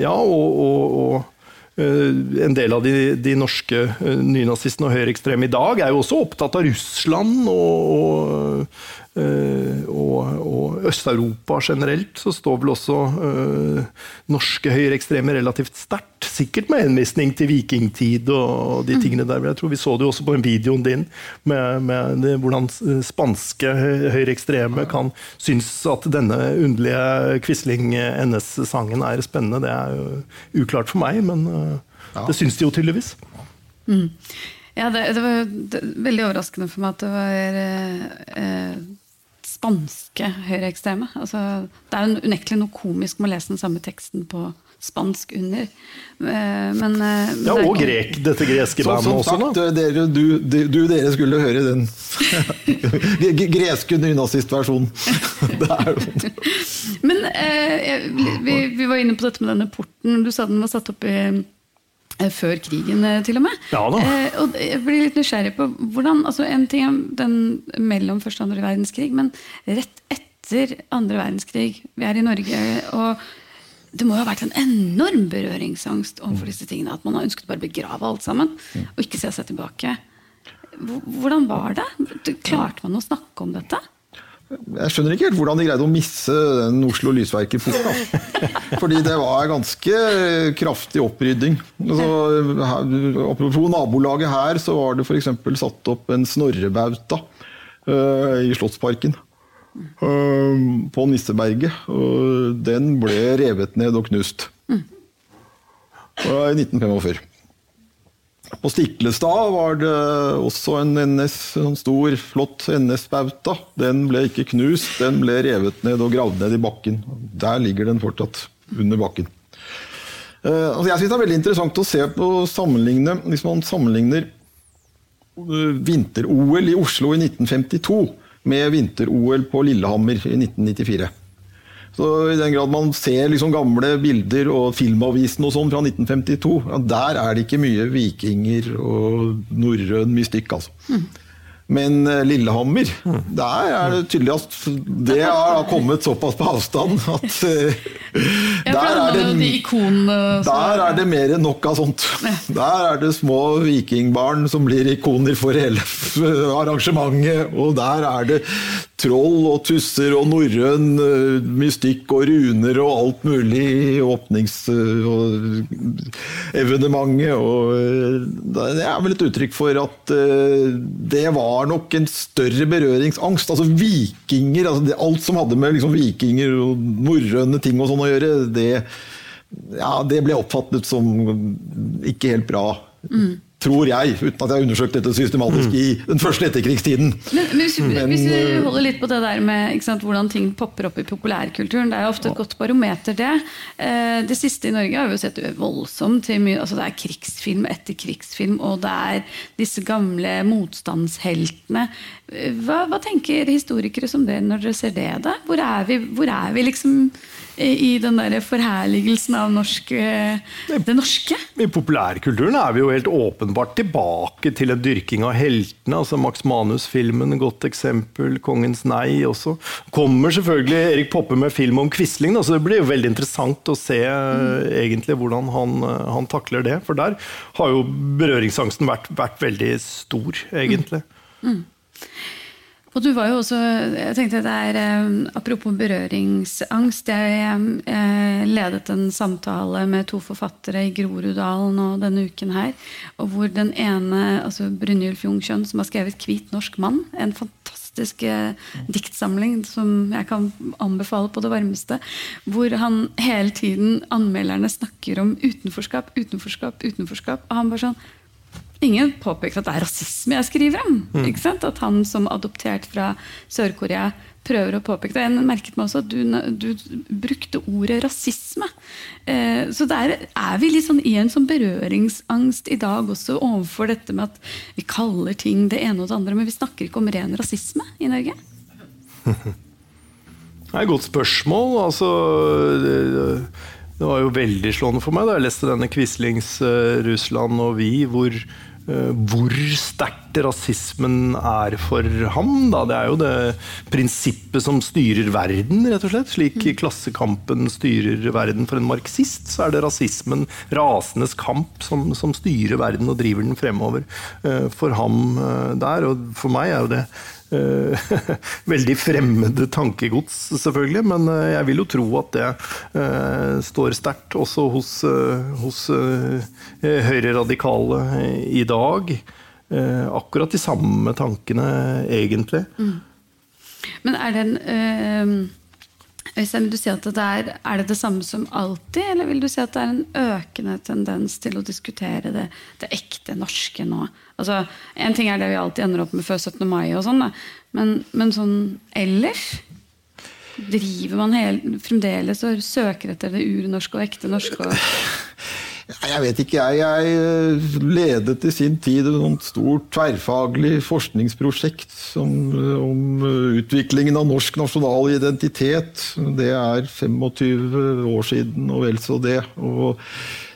ja, og, og en del av de, de norske nynazistene og høyreekstreme i dag er jo også opptatt av Russland og, og Eh, og, og Øst-Europa generelt, så står vel også uh, norske høyreekstreme relativt sterkt. Sikkert med henvisning til vikingtid og de mm. tingene der. Jeg tror Vi så det jo også på den videoen din, med, med det, hvordan spanske høyreekstreme kan synes at denne underlige Quisling-NS-sangen er spennende. Det er jo uklart for meg, men ja. det syns de jo tydeligvis. Mm. Ja, det, det var veldig overraskende for meg at det var eh, spanske høyreekstreme. Altså, det er unektelig noe komisk med å lese den samme teksten på spansk under. Eh, men, eh, men ja, og grek, dette greske bandet også. sagt, sagt, dere, du, du, dere skulle høre den greske nynazistversjonen. men eh, vi, vi, var inne på dette med denne porten. Du sa den var satt opp i Eh, før krigen, eh, til og med. Ja, eh, og jeg blir litt nysgjerrig på hvordan altså En ting er den mellom første og andre verdenskrig, men rett etter andre verdenskrig Vi er i Norge, og det må jo ha vært en enorm berøringsangst overfor disse tingene. At man har ønsket bare å begrave alt sammen, og ikke se seg tilbake. Hvordan var det? Klarte man å snakke om dette? Jeg skjønner ikke helt hvordan de greide å misse den Oslo Lysverket fort. Da. Fordi det var ganske kraftig opprydding. Altså, apropos nabolaget her, så var det f.eks. satt opp en snorrebauta uh, i Slottsparken. Uh, på Nisseberget. Og den ble revet ned og knust. Uh, I 1945. På Stiklestad var det også en NS, en stor, flott NS-bauta. Den ble ikke knust, den ble revet ned og gravd ned i bakken. Der ligger den fortsatt under bakken. Uh, altså jeg synes Det er veldig interessant å se på sammenligne, hvis man sammenligner uh, vinter-OL i Oslo i 1952 med vinter-OL på Lillehammer i 1994. Så I den grad man ser liksom gamle bilder og Filmavisen og sånn fra 1952, ja, der er det ikke mye vikinger og norrøn mystikk. altså. Mm. Men eh, Lillehammer, mm. der er det tydelig at det har kommet såpass på avstand at uh, der, er det, der er det mer enn nok av sånt. Der er det små vikingbarn som blir ikoner for hele arrangementet. Og der er det troll og tusser og norrøn mystikk og runer og alt mulig i åpningsevenementet. Det er vel et uttrykk for at det var nok en større berøringsangst. Altså vikinger, altså det, alt som hadde med liksom, vikinger og norrøne ting og sånn å gjøre, det, ja, det ble oppfattet som ikke helt bra. Mm tror jeg, uten at jeg har undersøkt dette systematisk mm. i den første etterkrigstiden. Men, men, hvis, men, hvis, vi eh, holder litt på det der med sant, hvordan ting popper opp i populærkulturen, det er ofte et godt barometer, det. Eh, det siste i Norge har vi jo sett voldsomt til mye altså Det er krigsfilm etter krigsfilm, og det er disse gamle motstandsheltene. Hva, hva tenker historikere som det når dere ser det? da? Hvor er vi, hvor er vi liksom i den der forherligelsen av norsk, eh, det norske? I populærkulturen er vi jo helt åpenbart tilbake til en dyrking av heltene. altså Max Manus-filmen, godt eksempel. 'Kongens nei' også. Kommer selvfølgelig Erik Poppe med film om Quisling, så det blir jo veldig interessant å se mm. egentlig hvordan han, eh, han, takler det. For der har jo berøringsangsten vært, vært veldig stor, egentlig. Mm. Mm. Og du var jo også jeg tenkte det er, eh, Apropos berøringsangst. Jeg eh, ledet en samtale med to forfattere i Groruddalen denne uken her. og Hvor den ene, altså Brynjulf Jungkjønn, som har skrevet 'Hvit norsk mann', en fantastisk eh, diktsamling som jeg kan anbefale på det varmeste. Hvor han hele tiden, anmelderne, snakker om utenforskap, utenforskap, utenforskap. Og han bare sånn Ingen påpeker at det er rasisme jeg skriver om. Mm. At han som adoptert fra Sør-Korea prøver å påpeke det. Jeg merket meg også at du, du brukte ordet rasisme. Eh, så der er vi litt sånn i en sånn berøringsangst i dag også overfor dette med at vi kaller ting det ene og det andre, men vi snakker ikke om ren rasisme i Norge. Det er et godt spørsmål. Altså, det, var jo veldig slående for meg da jeg leste denne Quislings 'Russland og vi', hvor Eh, hvor sterkt rasismen er for ham. Da. Det er jo det prinsippet som styrer verden, rett og slett. Slik mm. Klassekampen styrer verden for en marxist, så er det rasismen, rasenes kamp, som, som styrer verden og driver den fremover uh, for ham uh, der. Og for meg er jo det Eh, veldig fremmede tankegods, selvfølgelig. Men eh, jeg vil jo tro at det uh, står sterkt også hos, hos høyreradikale i dag. akkurat de samme tankene, egentlig. Mm. Men er det en Øystein, vil du si at det er, er det det samme som alltid, eller vil du si at det er en økende tendens til å diskutere det, det ekte norske nå? Altså, En ting er det vi alltid ender opp med før 17. mai, og sånn, men, men, sånn ellers? Driver man hele, fremdeles og søker etter det urnorske og ekte norske? Og Jeg vet ikke, jeg. Jeg eh, ledet i sin tid et stort tverrfaglig forskningsprosjekt som, eh, om eh, utviklingen av norsk nasjonal identitet. Det er 25 år siden og vel så det. Og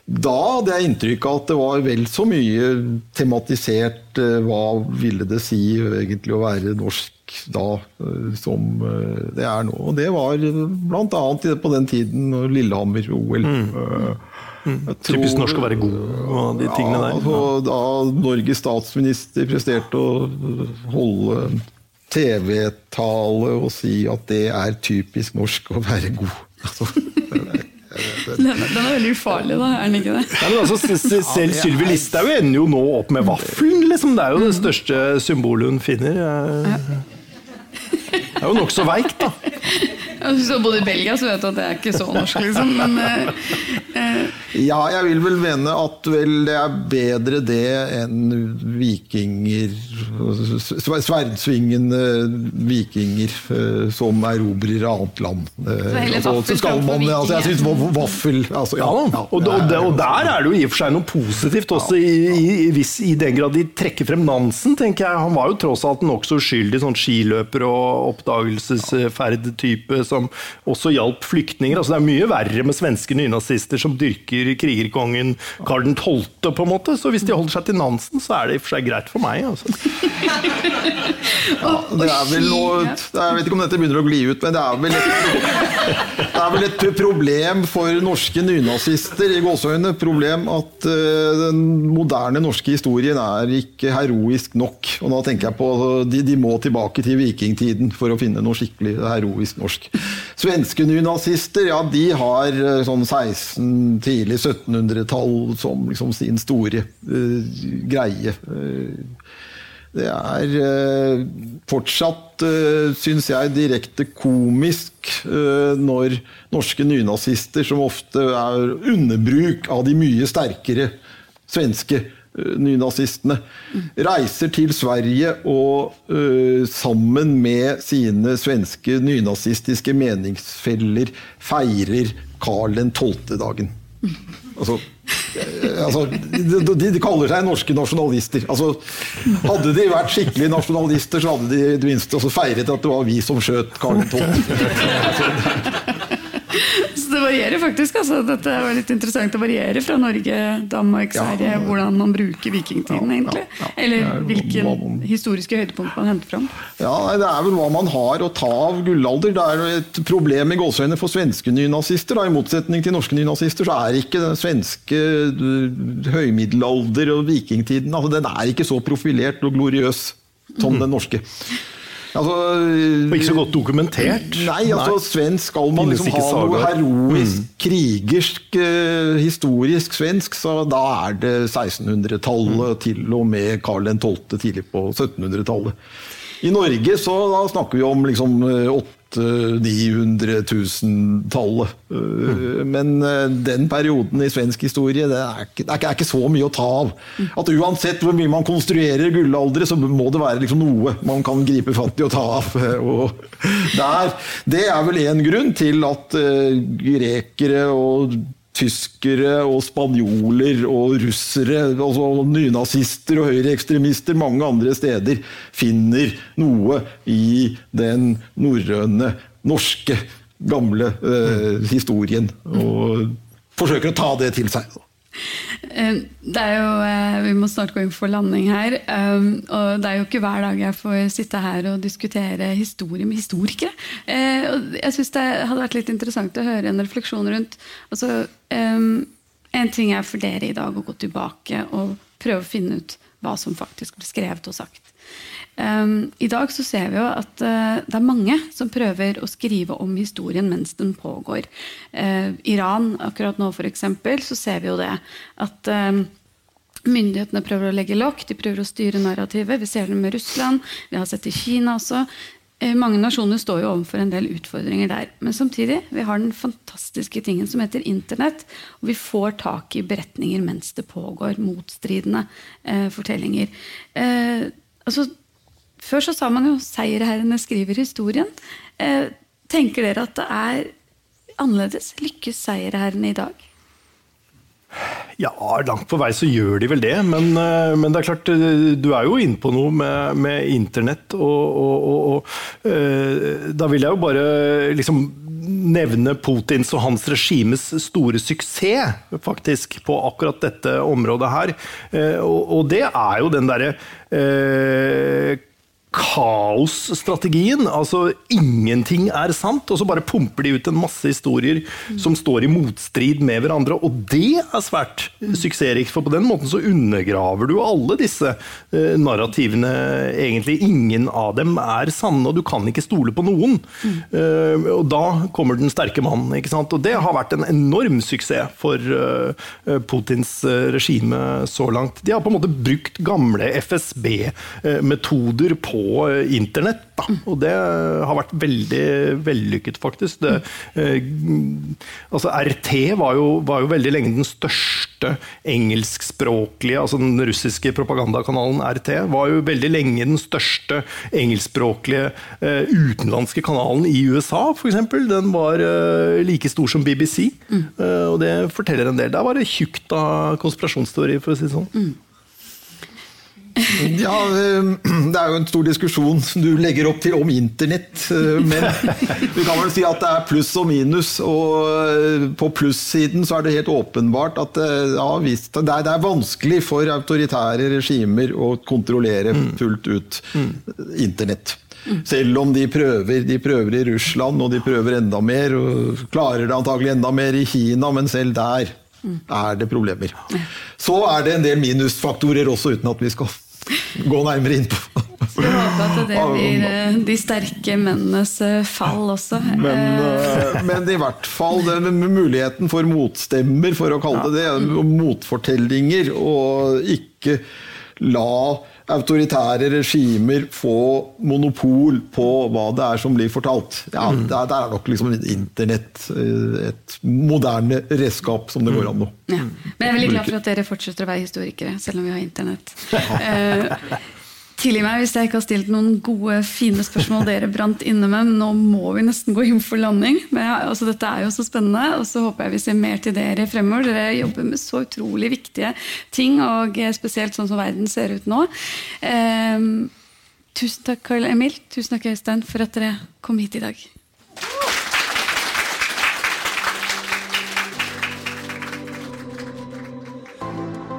da hadde jeg inntrykk av at det var vel så mye tematisert hva ville det si egentlig å være norsk da som det er nå. Og det var bl.a. på den tiden Lillehammer-OL. Mm. Mm. Typisk norsk å være god og de tingene der. Altså, da Norges statsminister presterte å holde TV-tale og si at det er typisk norsk å være god. Altså, den, den, er veldig ufarlig, da. Er den ikke det? Ja, altså, selv Sylvi Listhaug ender jo nå opp med vaffelen. Liksom. Det er jo det største symbolet hun finner. Det er jo nokså veikt, da. Hvis du har bodd i Belgia, så vet du at det er ikke så norsk, liksom. Men, eh, eh. Ja, jeg vil vel mene at vel, det er bedre det enn vikinger Sverdsvingende vikinger eh, som erobrer annet land. Eh, så, så skal man, altså, jeg syns vaffel altså, ja, ja, og, og, og, der er det jo i og for seg noe positivt også, i, i, hvis, i den grad de trekker frem Nansen. tenker jeg. Han var jo tross alt nokså uskyldig sånn skiløper og oppdagelsesferd-type som også hjalp flyktninger. Altså, det er mye verre med svenske nynazister som dyrker krigerkongen Karl 12., på en måte. Så hvis de holder seg til Nansen, så er det i og for seg greit for meg. Altså. Ja, det er vel noe, Jeg vet ikke om dette begynner å gli ut, men det er vel et, det er vel et problem for norske nynazister i gåseøyne problem at uh, den moderne norske historien er ikke heroisk nok. Og da tenker jeg på de, de må tilbake til vikingtiden for å finne noe skikkelig heroisk norsk. Svenske nynazister ja, de har eh, sånn 16, tidlig 1700-tall som liksom sin store uh, greie. Uh, det er uh, fortsatt, uh, syns jeg, direkte komisk uh, når norske nynazister, som ofte er underbruk av de mye sterkere svenske nynazistene, reiser til Sverige og uh, sammen med sine svenske nynazistiske meningsfeller feirer Karl den 12.-dagen. Altså, altså de, de, kaller seg norske nasjonalister. Altså, hadde de vært skikkelige nasjonalister, så hadde de i feiret at det var vi som skjøt Karl 12. Så det varierer faktisk. Altså. Dette var litt interessant. Det varierer fra Norge, Danmark, Sverige, ja, hvordan man bruker vikingtiden, egentlig. Ja, Eller hvilken historiske høydepunkt man henter fram. Ja, Det er vel hva man har å ta av gullalder. Det er et problem i gåseøynene for svenske nynazister. I motsetning til norske nynazister så er ikke den svenske øh, høymiddelalder og vikingtiden altså, den er ikke så profilert og gloriøs som mm. den norske. Altså, Og ikke så godt dokumentert. Nei, altså svensk Skal man liksom ha noe heroisk, heroisk, krigersk, eh, historisk svensk, så da er det 1600-tallet, til og med Karl 12. tidlig på 1700-tallet. I Norge så snakker vi om liksom 800 000-900 000-tallet. Men eh, den perioden i svensk historie det er, ikke, det er ikke- så mye å ta av. At uansett hvor mye man konstruerer gullaldre, så må det være liksom noe man kan gripe fatt i og ta av. Og der, det er vel en grunn til at eh, grekere og tyskere og spanjoler og russere, altså nynazister og høyreekstremister mange andre steder finner noe i den norrøne, norske, gamle eh, historien. Og forsøker å ta det til seg. Eh, Det er jo, eh, Vi må snart gå inn for landing her. um, og Det er jo ikke hver dag jeg får sitte her og diskutere historie med historikere. Eh, Jeg syns det hadde vært litt interessant å høre en refleksjon rundt altså, En ting er for dere i dag å gå tilbake og prøve å finne ut hva som faktisk ble skrevet og sagt. Um, I dag så ser vi jo at uh, det er mange som prøver å skrive om historien mens den pågår. Uh, Iran akkurat nå for eksempel, så ser vi jo det at eh, Myndighetene prøver å legge lokk, de prøver å styre narrativet. Vi ser det med Russland, vi har sett det i Kina også. Eh, Mange nasjoner står jo overfor en del utfordringer der. Men samtidig, vi har den fantastiske tingen som heter internett. Og vi får tak i beretninger mens det pågår motstridende eh, fortellinger. Eh, altså, før så sa man jo 'seierherrene skriver historien'. Eh, tenker dere at det er annerledes? Lykkes seierherrene i dag? Ja, langt på vei så gjør de vel det. Men, eh, men det er klart, eh, du er jo inne på noe med, med internett. Og, og, og, og eh, da vil jeg jo bare liksom nevne Putins og hans regimes store suksess, faktisk, på akkurat dette området her. Og, det er jo den derre kaosstrategien. Altså ingenting er sant, og så bare pumper de ut en masse historier som står i motstrid med hverandre. Og det er svært suksessrikt, for på den måten så undergraver du alle disse uh, narrativene. Egentlig ingen av dem er sanne, og du kan ikke stole på noen. Eh, og da kommer den sterke mannen. ikke sant? Og det har vært en enorm suksess for uh, Putins regime så langt. De har på en måte brukt gamle FSB-metoder på eh, internett. Da. Og det har vært veldig vellykket, faktisk. Det, eh, altså RT var jo, var jo veldig lenge den største engelskspråklige, altså den russiske propagandakanalen RT, var jo veldig lenge den største engelskspråklige eh, utenlandske kanalen i USA, f.eks. Den var eh, like stor som BBC, eh, og det forteller en del. Der var det tjukt av konspirasjonsteori, for å si det sånn. Ja, eh, det er jo en stor diskusjon du legger opp til om internett. eh, Men vi kan vel si at det er pluss og minus. Og eh, på plussiden så er det helt åpenbart at eh, ja, visst, det, er, det er vanskelig for autoritære regimer å kontrollere fullt ut internett. Selv om de prøver, de prøver i Russland, og de prøver enda mer. og Klarer det antagelig enda mer i Kina, men selv der er det problemer. Så er det en del minusfaktorer også, uten at vi skal gå nærmere inn på. Så jeg håper at det blir eh, de sterke mennenes eh, fall også. Men, Eh, men i hvert fall den muligheten for motstemmer, for å kalle det det, og motfortellinger, og ikke la autoritære regimer få monopol på hva det er som blir fortalt. Ja, Der, der er nok liksom internett eh, et moderne redskap som det går an å Ja. Men jeg er veldig glad for at dere fortsetter å være historikere, selv om vi har internett. Tilgi meg hvis jeg ikke har stilt noen gode, fine spørsmål dere brant inne med. Nå må vi nesten gå inn for landing. Men altså, dette er jo så spennende, og så håper jeg vi ser mer til dere fremover. Dere jobber med så utrolig viktige ting, og spesielt sånn som verden ser ut nå. Eh, tusen takk, Karl Emil. Tusen takk, Øystein, for at dere kom hit i dag.